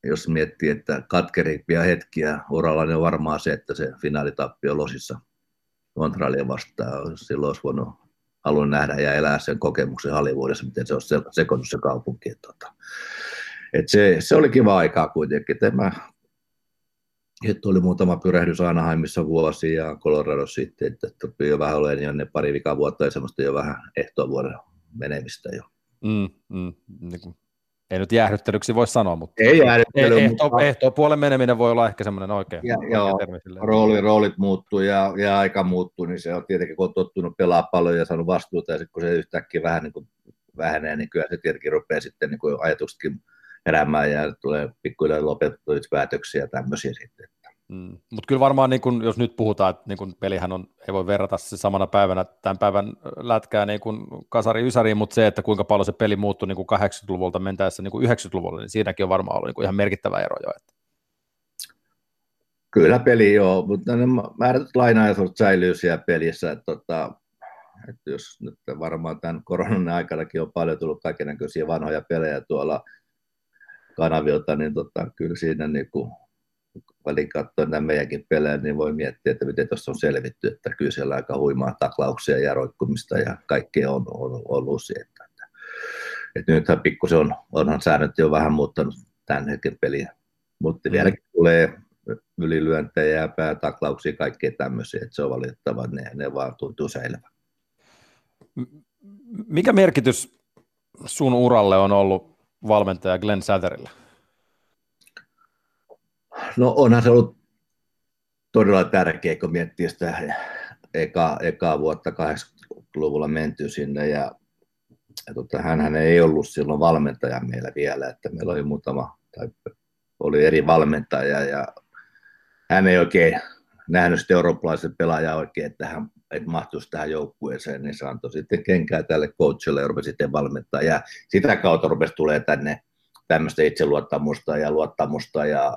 jos miettii, että katkerimpia hetkiä uralla, niin on varmaan se, että se on Losissa Montrealia vastaan. Silloin olisi voinut halunnut nähdä ja elää sen kokemuksen Hollywoodissa, miten se olisi sekoinnut se kaupunki. Että, tota, se, se, oli kiva aikaa kuitenkin. Että että oli muutama pyrähdys Anaheimissa vuosi ja Colorado sitten, että tuli jo vähän olemaan jo ne pari vikaa vuotta ja semmoista jo vähän ehtoa vuoden menemistä jo. Mm, mm, niin kuin, ei nyt jäähdyttelyksi voi sanoa, mutta ei jäähdyttely, ehto, mutta... ehtoa puolen meneminen voi olla ehkä semmoinen oikein. Ja, oikein joo, rooli, roolit muuttuu ja, ja, aika muuttuu, niin se on tietenkin, kun on tottunut pelaa paljon ja saanut vastuuta ja sitten kun se yhtäkkiä vähän niin kuin vähenee, niin kyllä se tietenkin rupeaa sitten niin kuin ajatuksetkin heräämään ja tulee pikkuhiljaa lopetettuja päätöksiä ja tämmöisiä sitten. Mm. Mutta kyllä varmaan, niin kun, jos nyt puhutaan, että niin kun pelihän on, ei voi verrata se samana päivänä tämän päivän lätkää niin kuin kasari ysäriin, mutta se, että kuinka paljon se peli muuttui niin 80-luvulta mentäessä niin 90-luvulle, niin siinäkin on varmaan ollut niin ihan merkittävä ero jo. Että. Kyllä peli joo, mutta ne määrätyt lainaisuudet säilyy siellä pelissä. Että, tota, että jos nyt varmaan tämän koronan aikanakin on paljon tullut kaikenlaisia vanhoja pelejä tuolla kanavilta, niin tota, kyllä siinä niin kuin välin katsoa nämä meidänkin pelejä, niin voi miettiä, että miten tuossa on selvitty, että kyllä siellä aika huimaa taklauksia ja roikkumista ja kaikkea on, on ollut sieltä. Että, että nythän pikkusen on, onhan säännöt jo vähän muuttanut tämän hetken peliä, mutta mm. vieläkin tulee ylilyöntejä ja päätaklauksia, kaikkea tämmöisiä, että se on valitettava, ne, ne vaan tuntuu säilyvän. Mikä merkitys sun uralle on ollut valmentaja Glenn Satherilla? No onhan se ollut todella tärkeä, kun miettii sitä eka, ekaa vuotta 80-luvulla menty sinne ja, ja tota, hän ei ollut silloin valmentaja meillä vielä, että meillä oli muutama, tai oli eri valmentaja ja hän ei oikein nähnyt sitä eurooppalaisen pelaajaa oikein, että hän että mahtuisi tähän joukkueeseen, niin se antoi sitten kenkää tälle coachille ja rupesi sitten valmentaa. Ja sitä kautta rupesi tulee tänne tämmöistä itseluottamusta ja luottamusta ja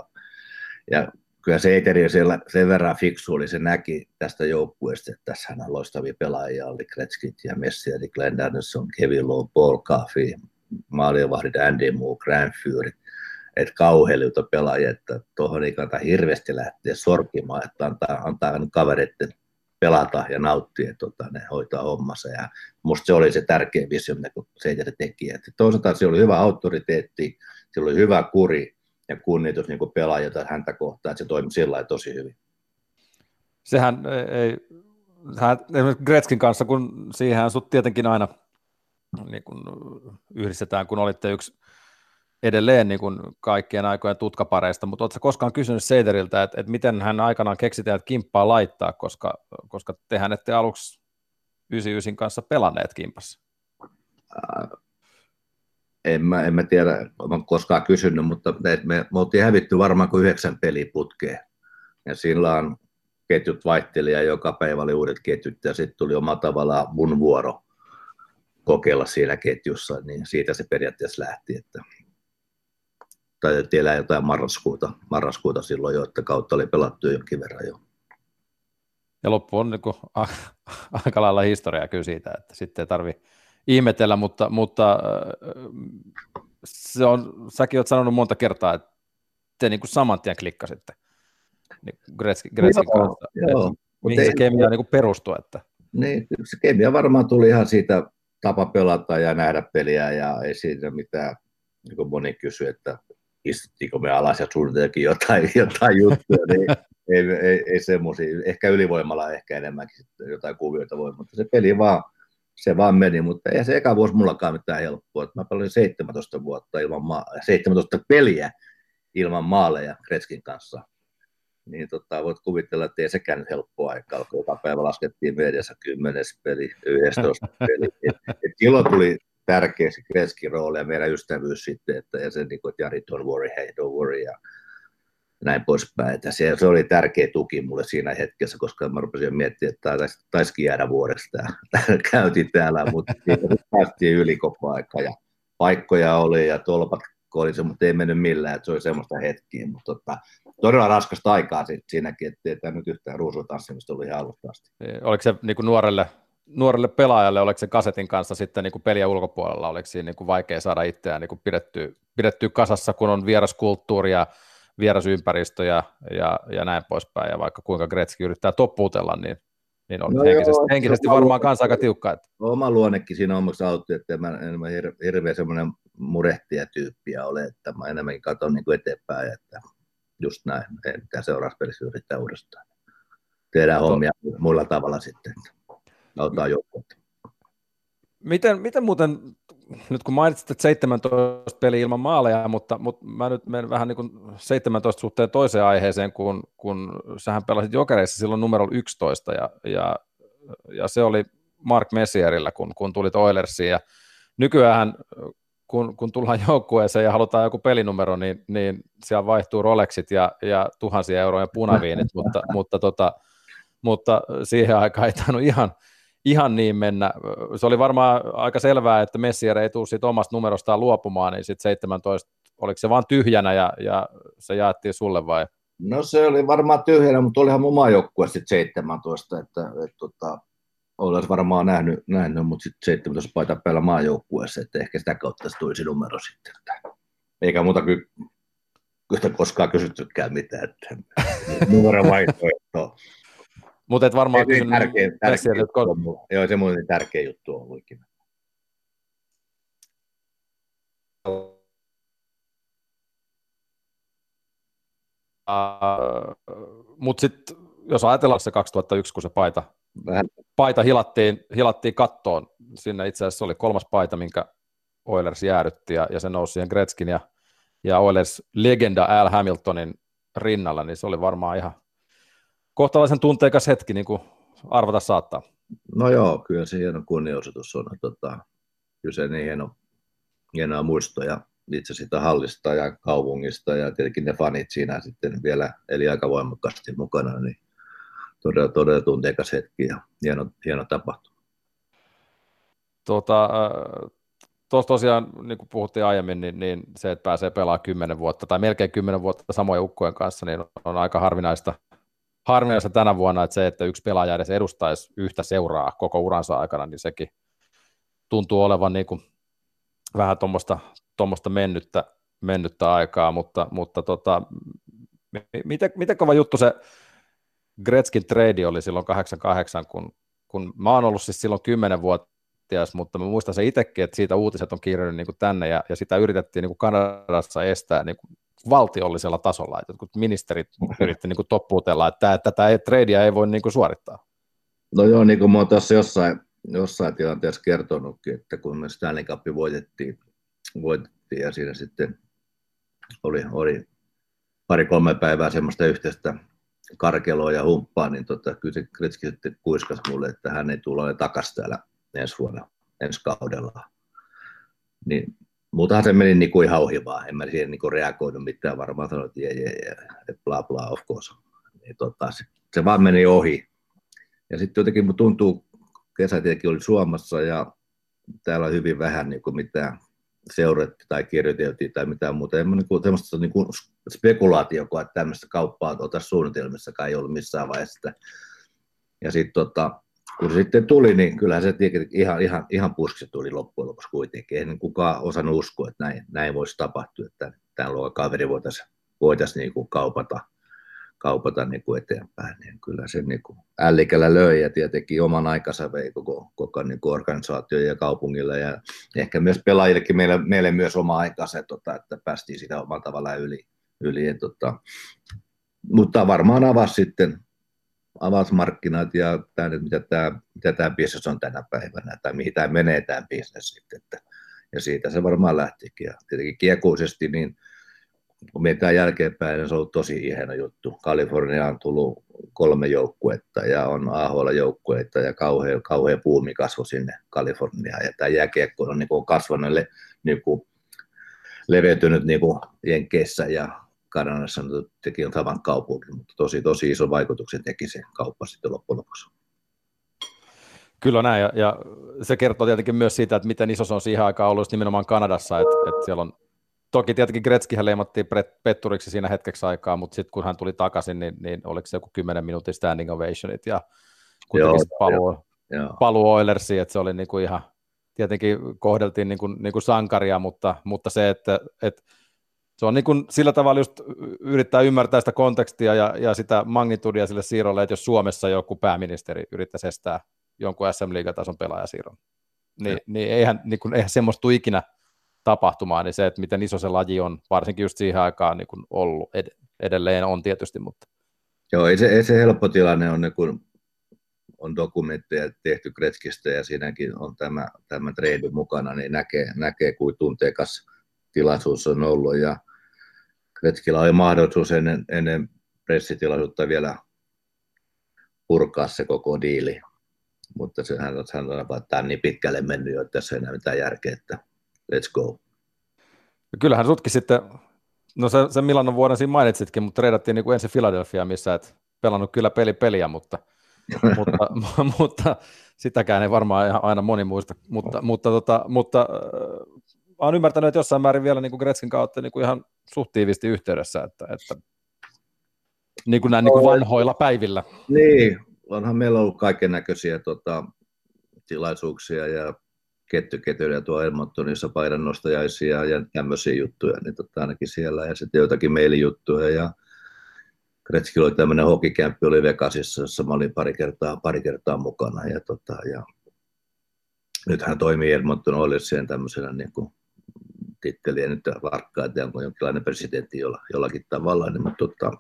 ja kyllä se Eteri siellä sen verran fiksu oli, se näki tästä joukkueesta, että tässä on loistavia pelaajia, oli Kretskit ja Messi, eli Glenn Anderson, Kevin Lowe, Paul Coffey, maalievahdit Andy Moore, Grand Fury, että kauheilta pelaajia, että tuohon ei kannata hirveästi lähteä sorkimaan, että antaa, antaa kavereiden pelata ja nauttia, että tota, ne hoitaa hommansa. Ja musta se oli se tärkeä visio, mitä Seiteri teki. Että toisaalta se oli hyvä autoriteetti, se oli hyvä kuri ja kunnitus niin pelaajia häntä kohtaan, että se toimi sillä tosi hyvin. Sehän ei, hän, Gretskin kanssa, kun siihen sut tietenkin aina niin kun yhdistetään, kun olitte yksi edelleen niin kuin kaikkien aikojen tutkapareista, mutta oletko koskaan kysynyt Seideriltä, että, että miten hän aikanaan keksitään, että kimppaa laittaa, koska, koska tehän ette aluksi 99 kanssa pelanneet kimpassa? En mä, en mä tiedä, olen koskaan kysynyt, mutta me, me, me oltiin hävitty varmaan kuin yhdeksän peliputkeen. Ja silloin ketjut vaihteli ja joka päivä oli uudet ketjut ja sitten tuli oma tavallaan mun vuoro kokeilla siinä ketjussa, niin siitä se periaatteessa lähti, että taidettiin elää jotain marraskuuta, marraskuuta silloin jo, että kautta oli pelattu jonkin verran jo. Ja loppu on niin kuin, aika lailla historiaa kyllä siitä, että sitten ei tarvi ihmetellä, mutta, mutta äh, se on, säkin olet sanonut monta kertaa, että te niin kuin saman tien klikkasitte niin Gretzkin, kanssa. Joo, mihin se kemia niin perustuu? Että... Niin, se kemia varmaan tuli ihan siitä tapa pelata ja nähdä peliä ja ei siinä mitään, niin kuin moni kysyi, että istuttiinko me alas ja suunniteltiin jotain, jotain juttuja, niin ei, ei, ei semmoisia, ehkä ylivoimalla ehkä enemmänkin jotain kuvioita voi, mutta se peli vaan, se vaan meni, mutta ei se eka vuosi mullakaan mitään helppoa, mä pelasin 17 vuotta ilman maa, 17 peliä ilman maaleja Kretskin kanssa, niin tota, voit kuvitella, että ei sekään helppoa aikaa, kun joka päivä laskettiin mediassa 10 peli, 11 peli. Et, et silloin tuli tärkeä se Kreskin rooli ja meidän ystävyys sitten, että, ja se, niin kuin, että Jari, don't worry, hey, don't worry, ja näin poispäin. Että se, se, oli tärkeä tuki mulle siinä hetkessä, koska mä rupesin miettimään, että taisi, taisikin jäädä vuodeksi tämä, käytiin täällä, mutta päästiin yli koko aika ja paikkoja oli ja tolpat se, mutta ei mennyt millään, että se oli semmoista hetkiä, mutta tota, todella raskasta aikaa siinäkin, että tämä nyt yhtään ruusutanssimista ollut ihan alusta asti. Oliko se niin nuorelle nuorelle pelaajalle, oliko se kasetin kanssa sitten niin peliä ulkopuolella, oliko siinä niin vaikea saada itseään niin kuin pidettyä, pidettyä kasassa, kun on vieraskulttuuri ja vierasympäristö ja, ja, ja näin poispäin, ja vaikka kuinka Gretzky yrittää toppuutella, niin, niin on no henkisesti, joo, henkisesti varmaan kanssa aika tiukka. Että... Oma luonnekin siinä omaksi autti, että mä en mä hir- hirveän semmoinen murehtija tyyppiä ole, että mä enemmänkin katson niin kuin eteenpäin, että just näin, että seuraavassa pelissä yrittää uudestaan. Tehdään no, hommia muilla tavalla sitten. Että autaa joukkuetta. Miten, miten muuten, nyt kun mainitsit, että 17 peli ilman maaleja, mutta, mutta mä nyt menen vähän niin kuin 17 suhteen toiseen aiheeseen, kun, kun sähän pelasit jokereissa silloin numero 11, ja, ja, ja se oli Mark Messierillä, kun, kun tulit Oilersiin, ja nykyään kun, kun tullaan joukkueeseen ja halutaan joku pelinumero, niin, niin siellä vaihtuu Rolexit ja, ja tuhansia euroja punaviinit, mutta, mutta, tota, mutta siihen aikaan ei tainnut ihan, ihan niin mennä. Se oli varmaan aika selvää, että Messier ei tule siitä omasta numerostaan luopumaan, niin sitten 17, oliko se vaan tyhjänä ja, ja se jaettiin sulle vai? No se oli varmaan tyhjänä, mutta olihan mun maajoukkue sitten 17, että, että, että tota, olisi varmaan nähnyt, nähnyt mutta sitten 17 paita päällä maajoukkueessa, että ehkä sitä kautta se tulisi numero sitten. Että, eikä muuta kyllä koskaan kysyttykään mitään, että numero vaihtoehto. Mutta et varmaan se niin tärkeä, tärkeä juttu on, joo, se mun tärkeä juttu on ollut ikinä. Uh, Mutta sitten jos ajatellaan se 2001, kun se paita, Vähän. paita hilattiin, hilattiin kattoon, sinne itse asiassa oli kolmas paita, minkä Oilers jäädytti, ja, ja se nousi siihen Gretzkin ja, ja Oilers legenda Al Hamiltonin rinnalla, niin se oli varmaan ihan kohtalaisen tunteikas hetki, niin kuin arvata saattaa. No joo, kyllä se hieno kunnioitus on. Tota, kyllä se niin hieno, hienoa muistoja itse sitä hallista ja kaupungista ja tietenkin ne fanit siinä sitten vielä eli aika voimakkaasti mukana, niin todella, todella tunteikas hetki ja hieno, hieno tapahtuma. Tota, äh, tos, tosiaan, niin kuin puhuttiin aiemmin, niin, niin, se, että pääsee pelaamaan kymmenen vuotta tai melkein kymmenen vuotta samojen ukkojen kanssa, niin on aika harvinaista, harvinaista tänä vuonna, että se, että yksi pelaaja edes edustaisi yhtä seuraa koko uransa aikana, niin sekin tuntuu olevan niin kuin vähän tuommoista mennyttä, mennyttä aikaa, mutta, mutta tota, miten, miten kova juttu se Gretzkin trade oli silloin 88, kun, kun mä oon ollut siis silloin 10 vuotias, mutta mä muistan se itsekin, että siitä uutiset on kirjoittanut niin tänne, ja, ja sitä yritettiin niin kuin Kanadassa estää niin kuin valtiollisella tasolla, että kun ministerit yritti niin kuin toppuutella, että tätä tradea ei voi niin kuin suorittaa. No joo, niin kuin mä oon tässä jossain, jossain tilanteessa kertonutkin, että kun me Stanley Cup voitettiin, voitettiin ja siinä sitten oli, oli pari-kolme päivää semmoista yhteistä karkeloa ja humppaa, niin tota, kyllä se Kretski sitten kuiskasi mulle, että hän ei tule takaisin täällä ensi vuonna, ensi kaudella. Niin, muutahan se meni niin kuin ihan ohi vaan, en mä siihen niin kuin reagoinut mitään, varmaan sanoin, että jee, jee, jee, bla bla, of course. Niin, tota, se, se, vaan meni ohi. Ja sitten jotenkin mun tuntuu, kesä tietenkin oli Suomessa ja täällä on hyvin vähän niin kuin mitään seurattiin tai kirjoiteltiin tai mitään muuta. En niin kuin, semmoista niin kuin spekulaatioa, että tämmöistä kauppaa tuota suunnitelmissakaan ei ollut missään vaiheessa. Ja sitten tota, kun sitten tuli, niin kyllähän se ihan, ihan, ihan puski tuli loppujen lopuksi kuitenkin. Ei niin kukaan osannut uskoa, että näin, näin voisi tapahtua, että tämän luokan kaveri voitaisiin voitais niin kuin kaupata – kaupata niin kuin eteenpäin, niin kyllä se niin kuin ällikällä löi ja tietenkin oman aikansa vei koko, koko niin organisaatio ja kaupungille ja ehkä myös pelaajillekin meille, meille myös oma aikansa, tota, että päästiin sitä omalla tavalla yli. yli ja, tota, mutta varmaan avasi sitten avasi markkinat ja tämä, mitä, tämä, mitä tämä bisnes on tänä päivänä tai mihin tämä menee tämä bisnes sitten. Että, ja siitä se varmaan lähtikin. Ja tietenkin kiekuisesti niin kun mietitään jälkeenpäin, niin se on ollut tosi hieno juttu. Kalifornia on tullut kolme joukkuetta ja on AHL-joukkueita ja kauhea, kauhea puumi kasvoi sinne Kaliforniaan. Ja tämä jääkiekko on niin kuin kasvanut, niin kuin leveytynyt niin kuin Jenkeissä ja Kanadassa teki on saman kaupunki, mutta tosi, tosi iso vaikutuksen teki se kauppa sitten loppujen lopuksi. Kyllä näin, ja, ja, se kertoo tietenkin myös siitä, että miten iso se on siihen aikaan ollut nimenomaan Kanadassa, että, että siellä on toki tietenkin Gretzkihän leimattiin petturiksi siinä hetkeksi aikaa, mutta sitten kun hän tuli takaisin, niin, niin oliko se joku 10 minuutin standing ovationit ja kuitenkin paluu, joo. paluu Oilersiin, että se oli niinku ihan, tietenkin kohdeltiin niinku, niinku sankaria, mutta, mutta se, että, että se on niin kuin sillä tavalla just yrittää ymmärtää sitä kontekstia ja, ja sitä magnitudia sille siirrolle, että jos Suomessa joku pääministeri yrittäisi estää jonkun SM Liigatason pelaajasiirron, niin, niin eihän, niin kuin, eihän semmoista tule ikinä tapahtumaan, niin se, että miten iso se laji on, varsinkin just siihen aikaan niin kuin ollut, ed- edelleen on tietysti, mutta... Joo, ei se, ei se helppo tilanne on, kun on dokumentteja tehty Kretskistä ja siinäkin on tämä, tämä trade mukana, niin näkee, näkee kuin tunteikas tilaisuus on ollut. Ja Kretskillä oli mahdollisuus ennen, ennen pressitilaisuutta vielä purkaa se koko diili, mutta se, hän, hän että tämä on niin pitkälle mennyt jo, että tässä ei enää mitään järkeä, että let's go. Kyllähän sutkin sitten, no se, se Milanon vuoden siinä mainitsitkin, mutta treidattiin niin kuin ensin Philadelphia, missä et pelannut kyllä peli peliä, mutta, mutta, mutta sitäkään ei varmaan aina moni muista, mutta, mutta, tota, mutta äh, olen ymmärtänyt, että jossain määrin vielä niin kuin Gretskin kautta niin kuin ihan suht tiivisti yhteydessä, että, että niin kuin näin niin kuin vanhoilla päivillä. Niin, onhan meillä ollut kaiken näköisiä tota, tilaisuuksia ja kettyketyjä tuo Edmontonissa painonnostajaisia ja tämmöisiä juttuja, niin tota, ainakin siellä ja sitten joitakin mailijuttuja ja Kretski oli tämmöinen hokikämppi, oli Vegasissa, jossa mä olin pari kertaa, pari kertaa mukana ja, tota, ja nyt hän toimii Edmonton Oilersien tämmöisenä niin kuin titteliä nyt varkkaa, että onko jonkinlainen presidentti jolla, jollakin tavalla, niin, mutta tota,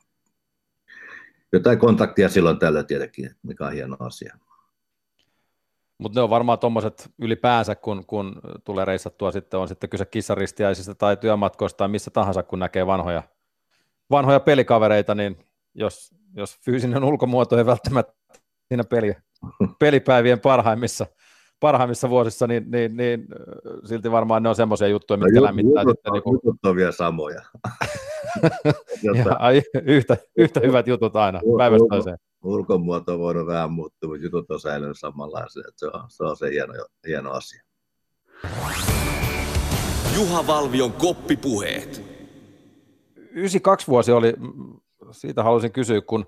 jotain kontaktia silloin tällä tietenkin, mikä on hieno asia. Mutta ne on varmaan tuommoiset ylipäänsä, kun, kun tulee reissattua sitten, on sitten kyse kissaristiaisista tai työmatkoista tai missä tahansa, kun näkee vanhoja, vanhoja pelikavereita, niin jos, jos fyysinen ulkomuoto ei välttämättä siinä peli, pelipäivien parhaimmissa, parhaimmissa vuosissa, niin, niin, niin silti varmaan ne on semmoisia juttuja, mitkä no, lämmittää. Jutut, sitten, niin kuin... jutut on vielä samoja. ja, ai, yhtä, yhtä hyvät jutut aina, päivästä toiseen ulkomuoto on voinut vähän muuttua, mutta jutut on säilynyt samanlaisia. Se on se, on se hieno, hieno asia. Juha Valvion koppipuheet. 92 vuosi oli, siitä halusin kysyä, kun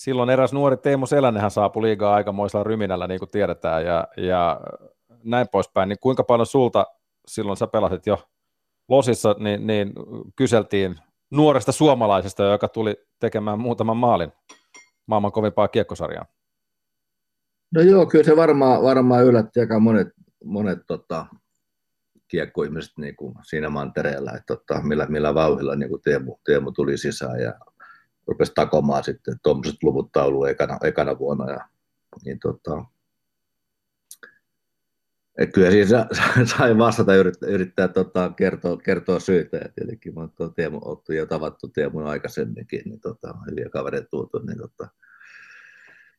silloin eräs nuori Teemu Selännehän saapui liigaa aikamoisella ryminällä, niin kuin tiedetään, ja, ja näin poispäin, niin kuinka paljon sulta silloin sä pelasit jo Losissa, niin, niin kyseltiin nuoresta suomalaisesta, joka tuli tekemään muutaman maalin maailman kovimpaa kiekkosarjaa? No joo, kyllä se varmaan, varmaan yllätti aika monet, monet tota, kiekkoihmiset niin kuin siinä mantereella, että tota, millä, millä vauhilla niin kuin Teemu, Teemu, tuli sisään ja rupesi takomaan sitten tuommoiset luvut tauluun ekana, ekana vuonna. Ja, niin tota, et kyllä siinä sai vastata yrittää, yrittää tota, kertoa, kertoa syitä. Ja tietenkin mä oon Teemu Ottu jo tavattu Teemun aikaisemminkin, niin tota, hyviä kavereita tuotu, niin tota,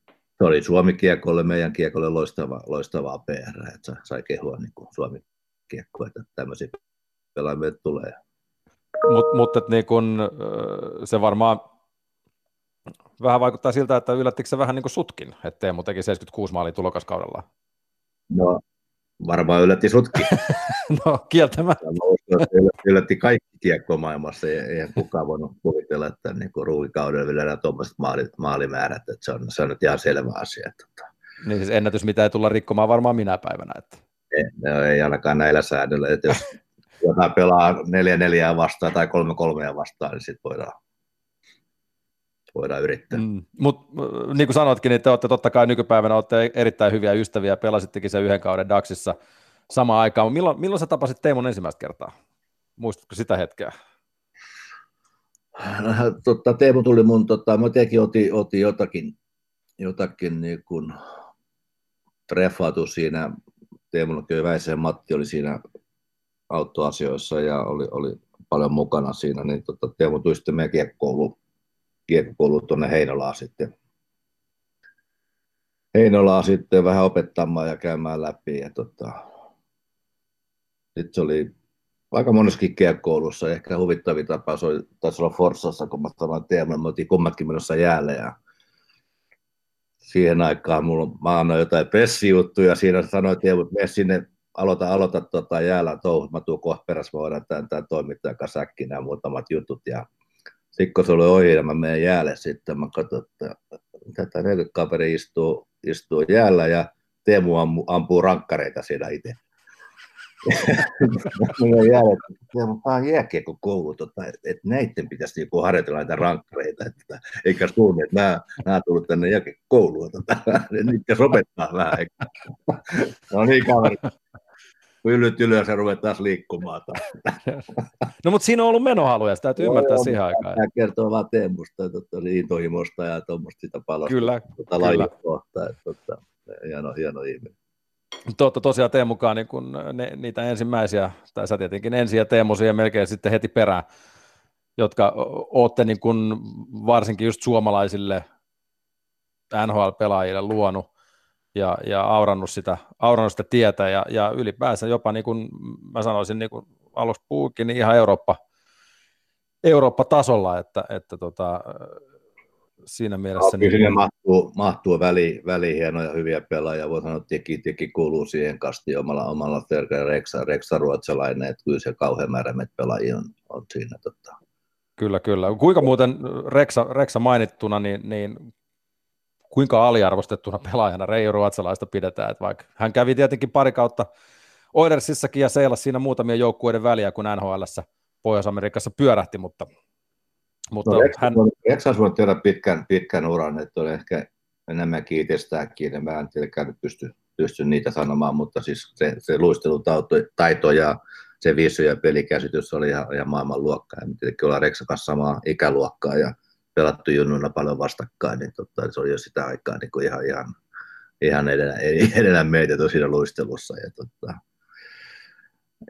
se oli Suomi kiekolle, meidän kiekolle loistava, loistavaa PR, että sai kehua niin kuin Suomi kiekko, että tämmöisiä pelaajia tulee. Mut, mutta niin kun, se varmaan vähän vaikuttaa siltä, että yllättikö se vähän niin kuin sutkin, että Teemu teki 76 maalin tulokaskaudella? No varmaan yllätti sutkin. no kieltämättä. yllätti kaikki kiekko maailmassa, ei, ei kukaan voinut kuvitella, että niin ruukikaudella vielä tuommoiset maali, maalimäärät, että se on, se on nyt ihan selvä asia. Että, tota. niin siis ennätys, mitä ei tulla rikkomaan varmaan minä päivänä. Että. Ei, no, ei ainakaan näillä säännöillä, että jos jotain pelaa neljä neljää vastaan tai kolme kolmea vastaan, niin sitten voidaan voidaan yrittää. Mm. Mutta niin kuin sanoitkin, niin te olette totta kai nykypäivänä olette erittäin hyviä ystäviä, pelasittekin sen yhden kauden Daxissa samaan aikaan. Milloin, milloin sä tapasit Teemon ensimmäistä kertaa? Muistatko sitä hetkeä? Totta, Teemu tuli mun, tota, mä tekin otin, otin jotakin, jotakin niin kuin treffatu siinä, Teemulla Väisen Matti oli siinä autoasioissa ja oli, oli paljon mukana siinä, niin tota, Teemu tuli sitten meidän kiekkouluun kiekkokoulu tuonne Heinolaan sitten. Heinolaan sitten vähän opettamaan ja käymään läpi. Ja tota, sitten se oli aika moneskin kiekkoulussa. Ehkä huvittavin tapaus oli, taisi olla Forsassa, kun mä sanoin Teemu, me oltiin kummatkin menossa jäälle. Ja siihen aikaan mulla, mä annoin jotain pressijuttuja, siinä sanoin että mene sinne, aloita, aloita tota jäällä touhut, mä tuun kohta perässä, mä voidaan tämän, tämän toimittajan kanssa äkkiä nämä muutamat jutut. Ja sitten kun se oli ohi mä menen jäälle sitten, mä katson, että tätä 40 kaveri istuu, istuu jäällä ja Teemu ampuu, ampuu rankkareita siinä itse. Mä jäälle, että tämä on jääkiekko koulu, tota, että, näiden pitäisi niinku harjoitella näitä rankkareita, että, eikä suunni, että nämä, nämä tullut tänne jääkiekko kouluun, tota, niitä sopettaa vähän. no niin, kaveri pyllyt ylös ja ruvet taas liikkumaan. no mutta siinä on ollut menohaluja, sitä täytyy no, ymmärtää joo, siihen aikaan. Tämä kertoo vaan Teemusta, että intohimosta ja tuommoista sitä palosta. Kyllä, tuota kyllä. Kohta, että, että, hieno, hieno ihminen. Totta tosiaan Teemukaan niin kun ne, niitä ensimmäisiä, tai sä tietenkin ensin ja Teemu siihen melkein sitten heti perään, jotka olette niin kun varsinkin just suomalaisille NHL-pelaajille luonut ja, ja aurannut, sitä, aurannut sitä tietä ja, ja ylipäänsä jopa niin kuin mä sanoisin niin kuin aluksi puhukin, niin ihan Eurooppa, Eurooppa-tasolla, että, että tota, siinä mielessä... No, niin, mahtuu, mahtuu väli, väli hienoja hyviä pelaajia, voi sanoa, että teki, teki kuuluu siihen kastiin omalla, omalla Reksa, Reksa ruotsalainen, että kyllä se kauhean määrä pelaajia on, on siinä. Tota. Kyllä, kyllä. Kuinka muuten Reksa, Reksa mainittuna, niin, niin kuinka aliarvostettuna pelaajana Reijo Ruotsalaista pidetään, että vaikka hän kävi tietenkin pari kautta Oilersissakin ja seilasi siinä muutamia joukkueiden väliä, kun NHL Pohjois-Amerikassa pyörähti, mutta, mutta no, hän... Reksas voi tehdä pitkän, pitkän uran, että on ehkä enemmänkin itsestääkin, ja mä en tietenkään pysty, pysty niitä sanomaan, mutta siis se, se luistelutaito ja se visio ja pelikäsitys oli ihan, ihan maailman luokkaa, ja tietenkin ollaan Reksa kanssa samaa ikäluokkaa, ja pelattu junnuilla paljon vastakkain, niin totta, se oli jo sitä aikaa niin kuin ihan, ihan, ihan edellä, edellä meitä tosiaan luistelussa. Ja, totta,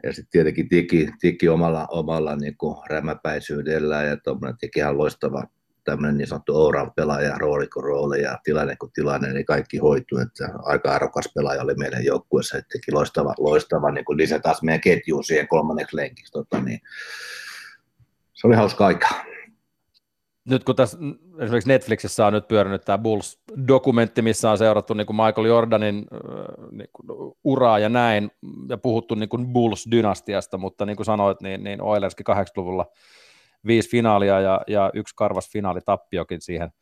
ja sitten tietenkin Tiki, tiki omalla, omalla niin kuin rämäpäisyydellä ja tuommoinen Tiki ihan loistava tämmöinen niin sanottu Ouran pelaaja, rooli kuin rooli ja tilanne kuin tilanne, niin kaikki hoituu. Että aika arvokas pelaaja oli meidän joukkueessa, että teki loistava, loistava niin kuin lisä taas meidän ketjuun siihen kolmanneksi lenkiksi. Tota, niin se oli hauska aika. Nyt kun tässä esimerkiksi Netflixissä on nyt pyörinyt tämä Bulls-dokumentti, missä on seurattu niin kuin Michael Jordanin niin kuin uraa ja näin, ja puhuttu niin kuin Bulls-dynastiasta, mutta niin kuin sanoit, niin, niin Oilerskin 80-luvulla viisi finaalia ja, ja yksi karvas finaalitappiokin siihen,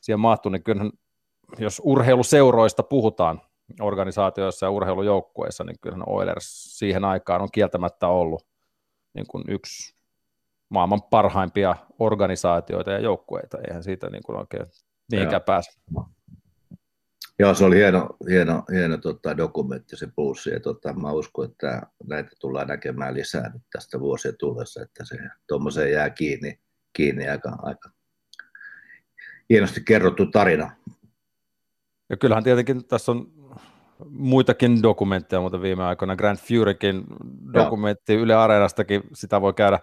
siihen mahtui, niin kyllähän jos urheiluseuroista puhutaan organisaatioissa ja urheilujoukkueissa, niin kyllähän Oilers siihen aikaan on kieltämättä ollut niin kuin yksi maailman parhaimpia organisaatioita ja joukkueita. Eihän siitä niin kuin oikein mihinkään pääse. Joo, se oli hieno, hieno, hieno tota, dokumentti se puussi, ja tota, mä uskon, että näitä tullaan näkemään lisää nyt tästä vuosien tullessa, että se tuommoiseen jää kiinni, kiinni aika, aika hienosti kerrottu tarina. Ja kyllähän tietenkin tässä on muitakin dokumentteja, mutta viime aikoina Grand Furykin dokumentti Yle Areenastakin, sitä voi käydä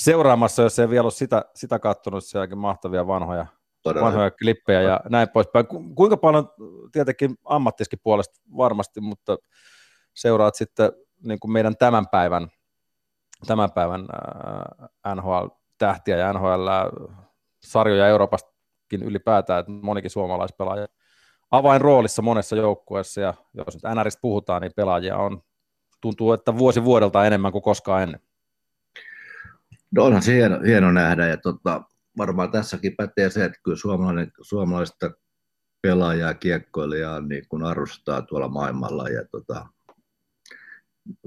seuraamassa, jos ei vielä ole sitä, sitä katsonut, sielläkin mahtavia vanhoja, Todella. vanhoja klippejä ja näin poispäin. Kuinka paljon, tietenkin ammattiskin puolesta varmasti, mutta seuraat sitten niin kuin meidän tämän päivän, tämän päivän äh, NHL-tähtiä ja NHL-sarjoja Euroopastakin ylipäätään, että monikin suomalaispelaaja avainroolissa monessa joukkueessa, ja jos nyt NRistä puhutaan, niin pelaajia on, tuntuu, että vuosi vuodelta enemmän kuin koskaan ennen. No onhan se hieno, hieno nähdä, ja tota, varmaan tässäkin pätee se, että kyllä suomalainen, suomalaista pelaajaa, kiekkoilijaa niin kun arvostaa tuolla maailmalla, ja tota,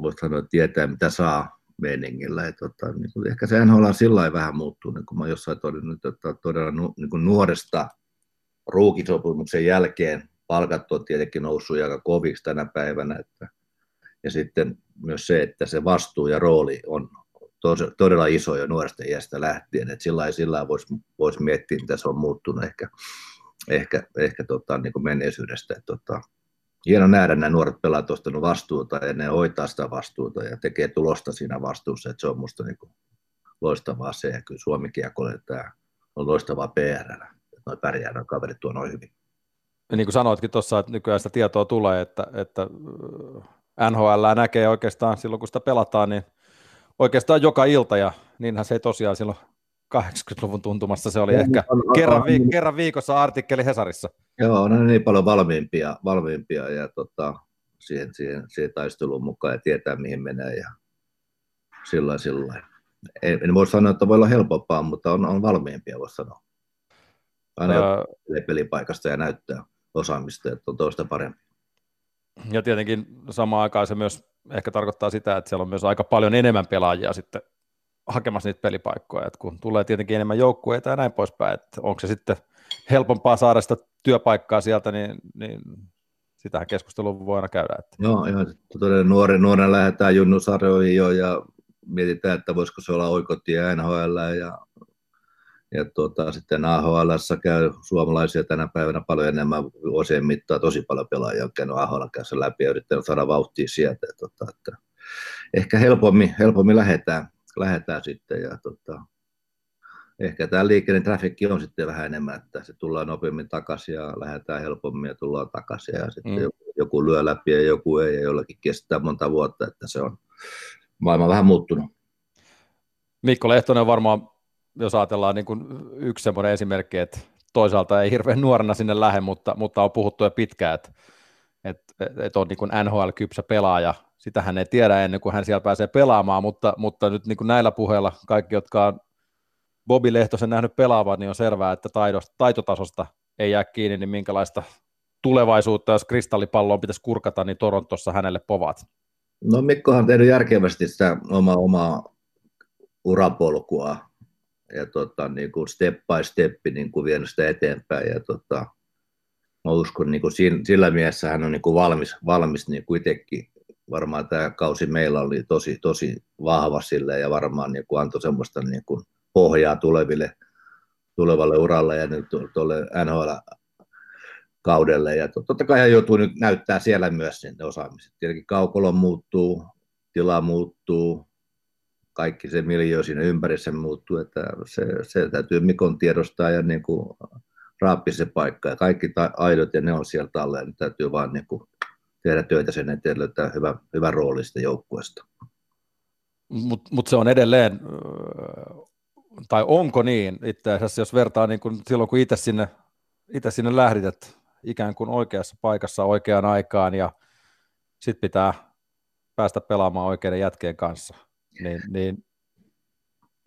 voisi sanoa, että tietää mitä saa meningillä. Ja tota, niin ehkä se NHL sillä vähän muuttunut, niin kuin mä jossain todennut, että todella nu, niin kuin nuoresta ruukisopimuksen jälkeen palkat on tietenkin noussut aika koviksi tänä päivänä, että, ja sitten myös se, että se vastuu ja rooli on todella iso jo nuoresta iästä lähtien, että sillä sillä voisi vois miettiä, mitä se on muuttunut ehkä, ehkä, ehkä tota, niin kuin menneisyydestä. Että, tota, hieno nähdä nämä nuoret pelaat ostanut vastuuta ja ne hoitaa sitä vastuuta ja tekee tulosta siinä vastuussa, että se on musta niin kuin loistavaa se ja kyllä Suomi tämä on loistavaa PR noin pärjää noin kaverit tuo noin hyvin. Ja niin kuin sanoitkin tuossa, että nykyään sitä tietoa tulee, että, että äh, NHL näkee oikeastaan silloin, kun sitä pelataan, niin oikeastaan joka ilta, ja niinhän se ei tosiaan silloin 80-luvun tuntumassa se oli no, ehkä on, on, kerran, viik- kerran viikossa artikkeli Hesarissa. Joo, on niin paljon valmiimpia, valmiimpia ja tota, siihen, siihen, siihen taisteluun mukaan ja tietää mihin menee ja sillä sillä en, en voi sanoa, että voi olla helpompaa, mutta on, on valmiimpia, voisi sanoa. Aina öö, pelipaikasta ja näyttää osaamista, että on toista parempi. Ja tietenkin samaan aikaan se myös ehkä tarkoittaa sitä, että siellä on myös aika paljon enemmän pelaajia sitten hakemassa niitä pelipaikkoja, että kun tulee tietenkin enemmän joukkueita ja näin poispäin, että onko se sitten helpompaa saada sitä työpaikkaa sieltä, niin, niin sitähän keskustelua voi aina käydä. Että. Joo, joo todella nuori, nuoren lähdetään junnusarjoihin jo ja mietitään, että voisiko se olla oikotie NHL ja ja tuota, sitten AHL käy suomalaisia tänä päivänä paljon enemmän vuosien mittaan, tosi paljon pelaajia on käynyt AHL kanssa läpi ja yrittänyt saada vauhtia sieltä. Ja tuota, että ehkä helpommin, helpommin lähdetään, lähdetään sitten ja tuota, ehkä tämä liikennetrafikki on sitten vähän enemmän, että se tullaan nopeammin takaisin ja lähdetään helpommin ja tullaan takaisin ja sitten mm. joku, joku lyö läpi ja joku ei ja jollakin kestää monta vuotta, että se on maailma vähän muuttunut. Mikko Lehtonen on varmaan jos ajatellaan niin kuin yksi semmoinen esimerkki, että toisaalta ei hirveän nuorena sinne lähde, mutta, mutta on puhuttu jo pitkään, että, että, että on niin kuin NHL-kypsä pelaaja. Sitä hän ei tiedä ennen kuin hän siellä pääsee pelaamaan, mutta, mutta nyt niin kuin näillä puheilla kaikki, jotka on Bobi Lehtosen nähnyt pelaavan, niin on selvää, että taidosta, taitotasosta ei jää kiinni, niin minkälaista tulevaisuutta, jos kristallipalloon pitäisi kurkata, niin Torontossa hänelle povat. No Mikkohan on tehnyt järkevästi sitä omaa, omaa urapolkua ja tota, niin kuin step by step niin kuin vienyt sitä eteenpäin. Ja tota, mä uskon, niin kuin sillä mielessä hän on niin kuin valmis, valmis niin kuin itsekin. Varmaan tämä kausi meillä oli tosi, tosi vahva sille ja varmaan niin kuin antoi semmoista niin kuin pohjaa tuleville, tulevalle uralle ja nyt tuolle NHL kaudelle. Ja totta kai hän joutuu nyt näyttää siellä myös sen osaamiset. Tietenkin kaukolo muuttuu, tila muuttuu, kaikki se miljö siinä ympärissä muuttuu, että se, se täytyy Mikon tiedostaa ja niin kuin raappi se paikka ja kaikki ta- aidot ja ne on sieltä alle ja nyt täytyy vaan niin kuin tehdä töitä sen eteen löytää hyvä, hyvä rooli sitä joukkueesta. Mutta mut se on edelleen tai onko niin itse asiassa, jos vertaa niin kuin silloin, kun itse sinne, itse sinne lähdit, että ikään kuin oikeassa paikassa oikeaan aikaan ja sitten pitää päästä pelaamaan oikeiden jätkien kanssa, niin, niin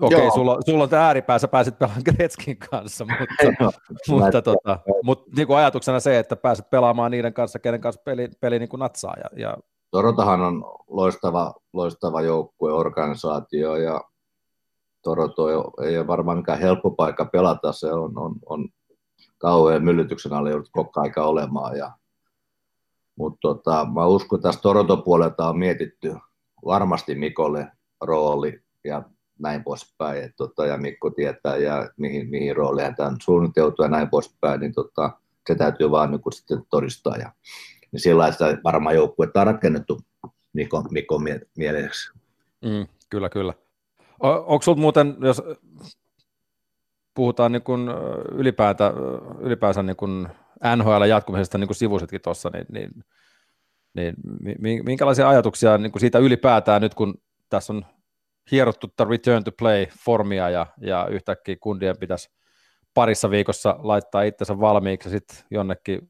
Okei, okay, sulla, sulla on tämä ääripää, sä pääsit pelaamaan Gretskin kanssa, mutta, mutta, tota, mutta niin kuin ajatuksena se, että pääset pelaamaan niiden kanssa, kenen kanssa peli, peli niin kuin natsaa. Ja, ja... Torotahan on loistava, loistava joukkue, organisaatio ja Toronto ei ole varmaan mikään helppo paikka pelata, se on, on, on kauhean myllytyksen alle joudut koko aika olemaan. Ja, mutta tota, mä uskon, että tässä Toronto puolelta on mietitty varmasti Mikolle rooli ja näin poispäin, et, tota, ja Mikko tietää, ja mihin, mihin rooliin hän suunniteltu ja näin poispäin, niin tota, se täytyy vaan niin sitten todistaa. Ja, niin sitä varmaan joukkuetta on rakennettu Mikon, Mikon mie- mieleksi. Mm, kyllä, kyllä. Onko sinulla muuten, jos puhutaan niin kuin ylipäätä, ylipäänsä niin kuin NHL jatkumisesta, niin kuin sivusitkin tuossa, niin, niin, niin minkälaisia ajatuksia niin siitä ylipäätään nyt, kun tässä on hierottu return to play formia ja, ja yhtäkkiä kundien pitäisi parissa viikossa laittaa itsensä valmiiksi sitten jonnekin,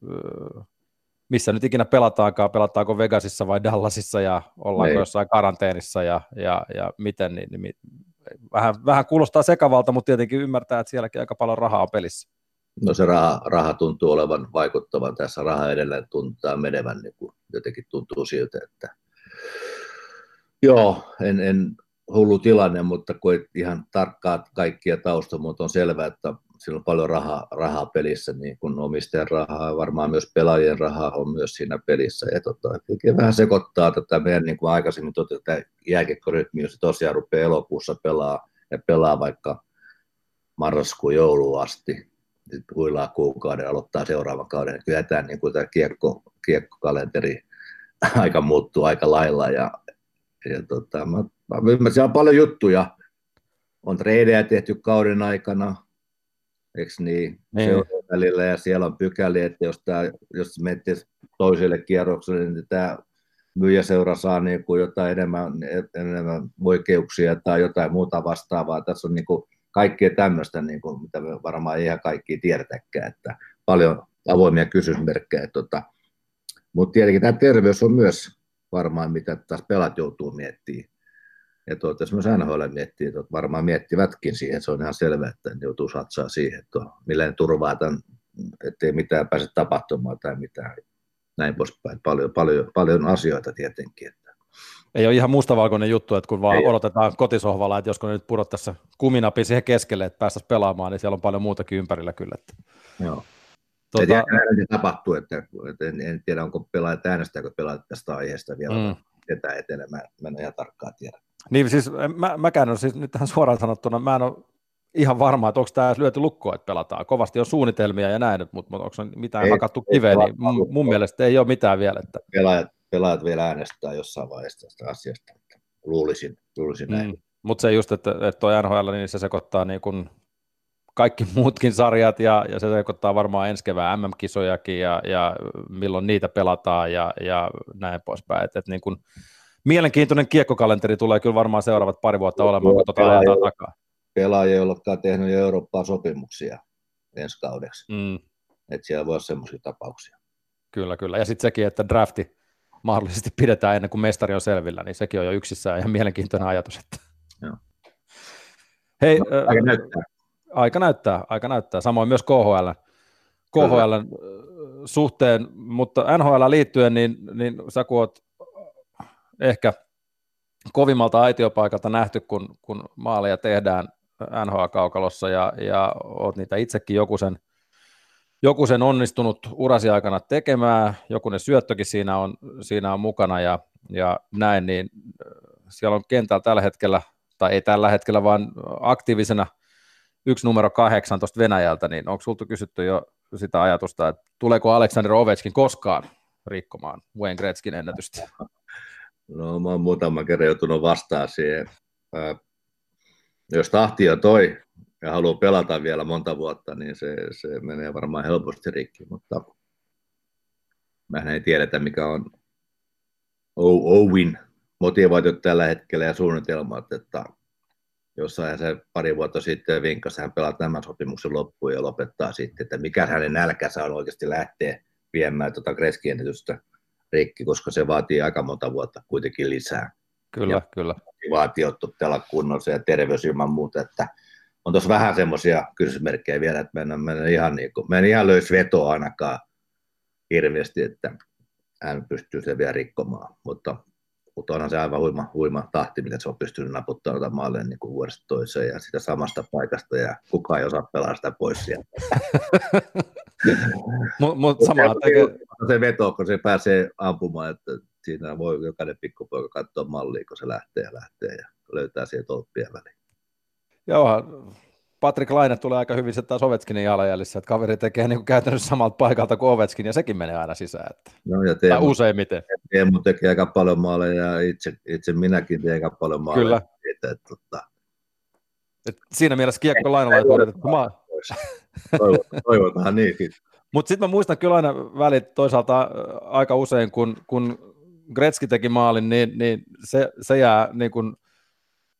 missä nyt ikinä pelataankaan, pelataanko Vegasissa vai Dallasissa ja ollaanko Ei. Niin. jossain karanteenissa ja, ja, ja miten, niin, niin vähän, vähän kuulostaa sekavalta, mutta tietenkin ymmärtää, että sielläkin aika paljon rahaa on pelissä. No se raha, raha tuntuu olevan vaikuttavan tässä, raha edelleen tuntuu menevän, niin kuin jotenkin tuntuu siltä, että joo, en, en hullu tilanne, mutta kun et ihan tarkkaa kaikkia tausta, mutta on selvää, että sillä on paljon rahaa, rahaa pelissä, niin kun omistajan rahaa, varmaan myös pelaajien rahaa on myös siinä pelissä. Ja tota, vähän sekoittaa tätä meidän, niin kuin aikaisemmin että jääkiekkorytmi, jos se tosiaan rupeaa elokuussa pelaa ja pelaa vaikka marraskuun jouluun asti, sitten huilaa kuukauden, aloittaa seuraavan kauden. Kyllä tämä, niin kuin tämä kiekko, kiekkokalenteri aika muuttuu aika lailla ja, ja tota, mä mä ymmärsin, on paljon juttuja. On treidejä tehty kauden aikana, eikö niin, niin. välillä, ja siellä on pykäliä, että jos, tää, jos menette toiselle kierrokselle, niin tämä myyjäseura saa niin kuin jotain enemmän, enemmän oikeuksia tai jotain muuta vastaavaa. Tässä on niin kuin kaikkea tämmöistä, niin kuin, mitä me varmaan ei ihan kaikki tiedetäkään, että paljon avoimia kysymysmerkkejä. Tota. Mutta tietenkin tämä terveys on myös varmaan, mitä taas pelat joutuu miettimään ja toivottavasti myös NHL miettii, että varmaan miettivätkin siihen, se on ihan selvää, että ne joutuu satsaa siihen, että millä ne turvaa tämän, ettei mitään pääse tapahtumaan tai mitään näin poispäin. Paljon, paljon, paljon asioita tietenkin. Että. Ei ole ihan mustavalkoinen juttu, että kun vaan Ei odotetaan ole. kotisohvalla, että josko ne nyt pudot tässä kuminapi siihen keskelle, että päästäisiin pelaamaan, niin siellä on paljon muutakin ympärillä kyllä. Että. Joo. Tuota... Tiedä, se tapahtuu, että, että en, en, tiedä, onko pelaajat äänestääkö pelaajat tästä aiheesta vielä mm. ketään etenemään. Mä en ihan tarkkaan tiedä. Niin siis mä, mäkään on siis nyt tähän suoraan sanottuna, mä en ole ihan varma, että onko tämä lyöty lukkoa, että pelataan. Kovasti on suunnitelmia ja näin, mutta, mutta onko mitään ei, hakattu kiveen, niin mun, mun mielestä ei ole mitään vielä. Että... Pelaajat, pelaajat vielä äänestää jossain vaiheessa tästä asiasta. Luulisin, luulisin näin. Mm. Mutta se just, että, että tuo NHL, niin se sekoittaa niin kuin kaikki muutkin sarjat ja, ja se sekoittaa varmaan ensi kevään MM-kisojakin ja, ja milloin niitä pelataan ja, ja näin poispäin. Et, et niin kuin, mielenkiintoinen kiekkokalenteri tulee kyllä varmaan seuraavat pari vuotta olemaan, kun tuota ajetaan takaa. Pelaajia, jotka on tehnyt Eurooppaa sopimuksia ensi kaudeksi. Mm. Että siellä voi olla semmoisia tapauksia. Kyllä, kyllä. Ja sitten sekin, että drafti mahdollisesti pidetään ennen kuin mestari on selvillä, niin sekin on jo yksissään ihan mielenkiintoinen ajatus. Että... Joo. Hei, no, näyttää. Aika näyttää. Aika näyttää. Samoin myös KHL. KHL suhteen, mutta NHL liittyen, niin, niin sä kun oot ehkä kovimmalta aitiopaikalta nähty, kun, kun maaleja tehdään NHL-kaukalossa ja, ja oot niitä itsekin joku sen, joku sen onnistunut urasi aikana tekemään, joku ne syöttökin siinä on, siinä on mukana ja, ja näin, niin äh, siellä on kentällä tällä hetkellä, tai ei tällä hetkellä, vaan aktiivisena yksi numero kahdeksan tuosta Venäjältä, niin onko sulta kysytty jo sitä ajatusta, että tuleeko Aleksander Ovechkin koskaan rikkomaan Wayne Gretzkin ennätystä? No mä oon muutaman kerran joutunut vastaan siihen. jos tahtia toi ja haluaa pelata vielä monta vuotta, niin se, se menee varmaan helposti rikki, mutta mä ei tiedetä, mikä on Owen motivaatio tällä hetkellä ja suunnitelmat, että jossain se pari vuotta sitten vinkkasi, hän pelaa tämän sopimuksen loppuun ja lopettaa sitten, että mikä hänen nälkänsä on oikeasti lähteä viemään tuota Gretzky-ennätystä rikki, koska se vaatii aika monta vuotta kuitenkin lisää. Kyllä, ja kyllä. Vaatii ottaa kunnossa ja terveys ilman muuta, että on tuossa vähän semmoisia kysymysmerkkejä vielä, että mä en, mä en ihan, niin kuin, mä en ihan löys vetoa ainakaan hirveästi, että hän pystyy sen vielä rikkomaan, mutta, mutta onhan se aivan huima, huima tahti, miten se on pystynyt naputtamaan maalle niin kuin vuodesta toiseen ja sitä samasta paikasta ja kukaan ei osaa pelaa sitä pois sieltä. Mutta mut tekee... Se veto, kun se pääsee ampumaan, että siinä voi jokainen pikkupoika katsoa mallia, kun se lähtee ja lähtee ja löytää sieltä tolppien väliin. Joo, Patrick Laine tulee aika hyvin se taas Ovechkinin jalanjäljissä, että kaveri tekee niin kuin käytännössä samalta paikalta kuin Ovechkin, ja sekin menee aina sisään. Että, no, ja Teemu, tai useimmiten. Teemu tekee aika paljon maaleja, ja itse, itse minäkin teen aika paljon maaleja. Kyllä. Siitä, että, että, et siinä mielessä kiekko Lainalla on odotettu maa. Toivotaan niin. Mutta sitten mä muistan kyllä aina välit toisaalta aika usein, kun, kun Gretzky teki maalin, niin, niin se, se jää niin kun,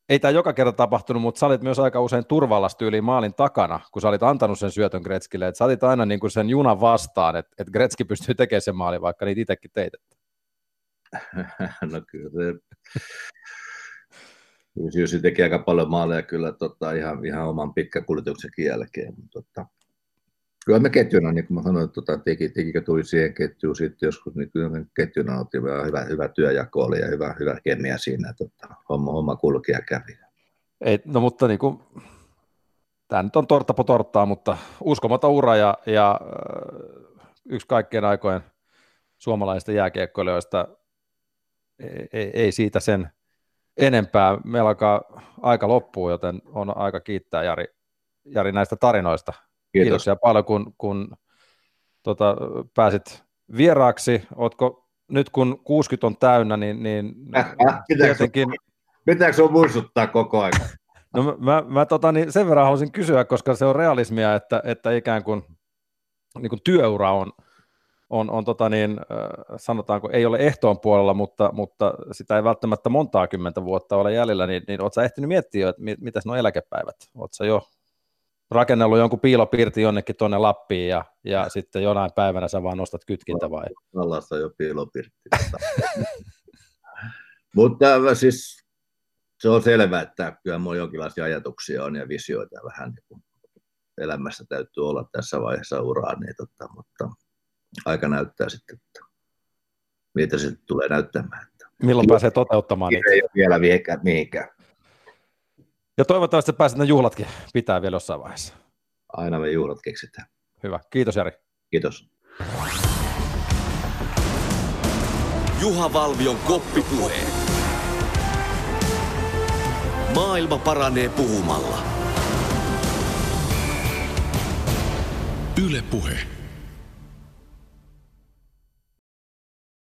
ei tämä joka kerta tapahtunut, mutta sä olit myös aika usein turvallastyyliin maalin takana, kun sä olit antanut sen syötön Gretzkille, että sä olit aina niin kuin sen junan vastaan, että, että Gretzky pystyy tekemään sen maalin, vaikka niitä itsekin teit. no kyllä se... Jussi teki aika paljon maaleja kyllä tota, ihan, ihan oman pitkäkuljetuksen jälkeen, mutta tota, kyllä me ketjuna, niin kuin mä sanoin, tota, teki, tekikö tuli siihen ketjuun sitten joskus, niin kyllä me ketjuna oltiin hyvä, hyvä työjako oli ja hyvä, hyvä kemia siinä, tota, homma, homma kulki ja kävi. Ei, no mutta niin kuin, tämä nyt on tortta po torttaa, mutta uskomaton ura ja, ja yksi kaikkien aikojen suomalaisista jääkiekkoilijoista ei, ei, ei siitä sen enempää. Meillä alkaa aika loppuu, joten on aika kiittää Jari, Jari näistä tarinoista. Kiitos. Kiitoksia paljon, kun, kun tota, pääsit vieraaksi. Ootko nyt kun 60 on täynnä, niin, niin äh, äh, tietenkin... Pitääkö sinun muistuttaa koko ajan? No mä, mä, mä tota, niin sen verran haluaisin kysyä, koska se on realismia, että, että ikään kuin, niin kuin työura on, on, on tota niin, sanotaanko, ei ole ehtoon puolella, mutta, mutta sitä ei välttämättä montaa kymmentä vuotta ole jäljellä, niin, niin oletko ehtinyt miettiä, että mit, mitäs nuo eläkepäivät? Oletko jo rakennellut jonkun piilopirti jonnekin tuonne Lappiin ja, ja sitten jonain päivänä sä vaan nostat kytkintä vai? Allassa jo piilopirtti. Mutta siis se on selvää, että kyllä minulla jonkinlaisia ajatuksia on ja visioita vähän niin kuin elämässä täytyy olla tässä vaiheessa uraa, niin tota, mutta aika näyttää sitten, että miltä se tulee näyttämään. Milloin pääsee toteuttamaan niitä? Ei ole vielä mihinkään. Ja toivottavasti pääset ne juhlatkin pitää vielä jossain vaiheessa. Aina me juhlat keksitään. Hyvä. Kiitos Jari. Kiitos. Juha Valvion koppipuheet. Maailma paranee puhumalla. Yle Puhe.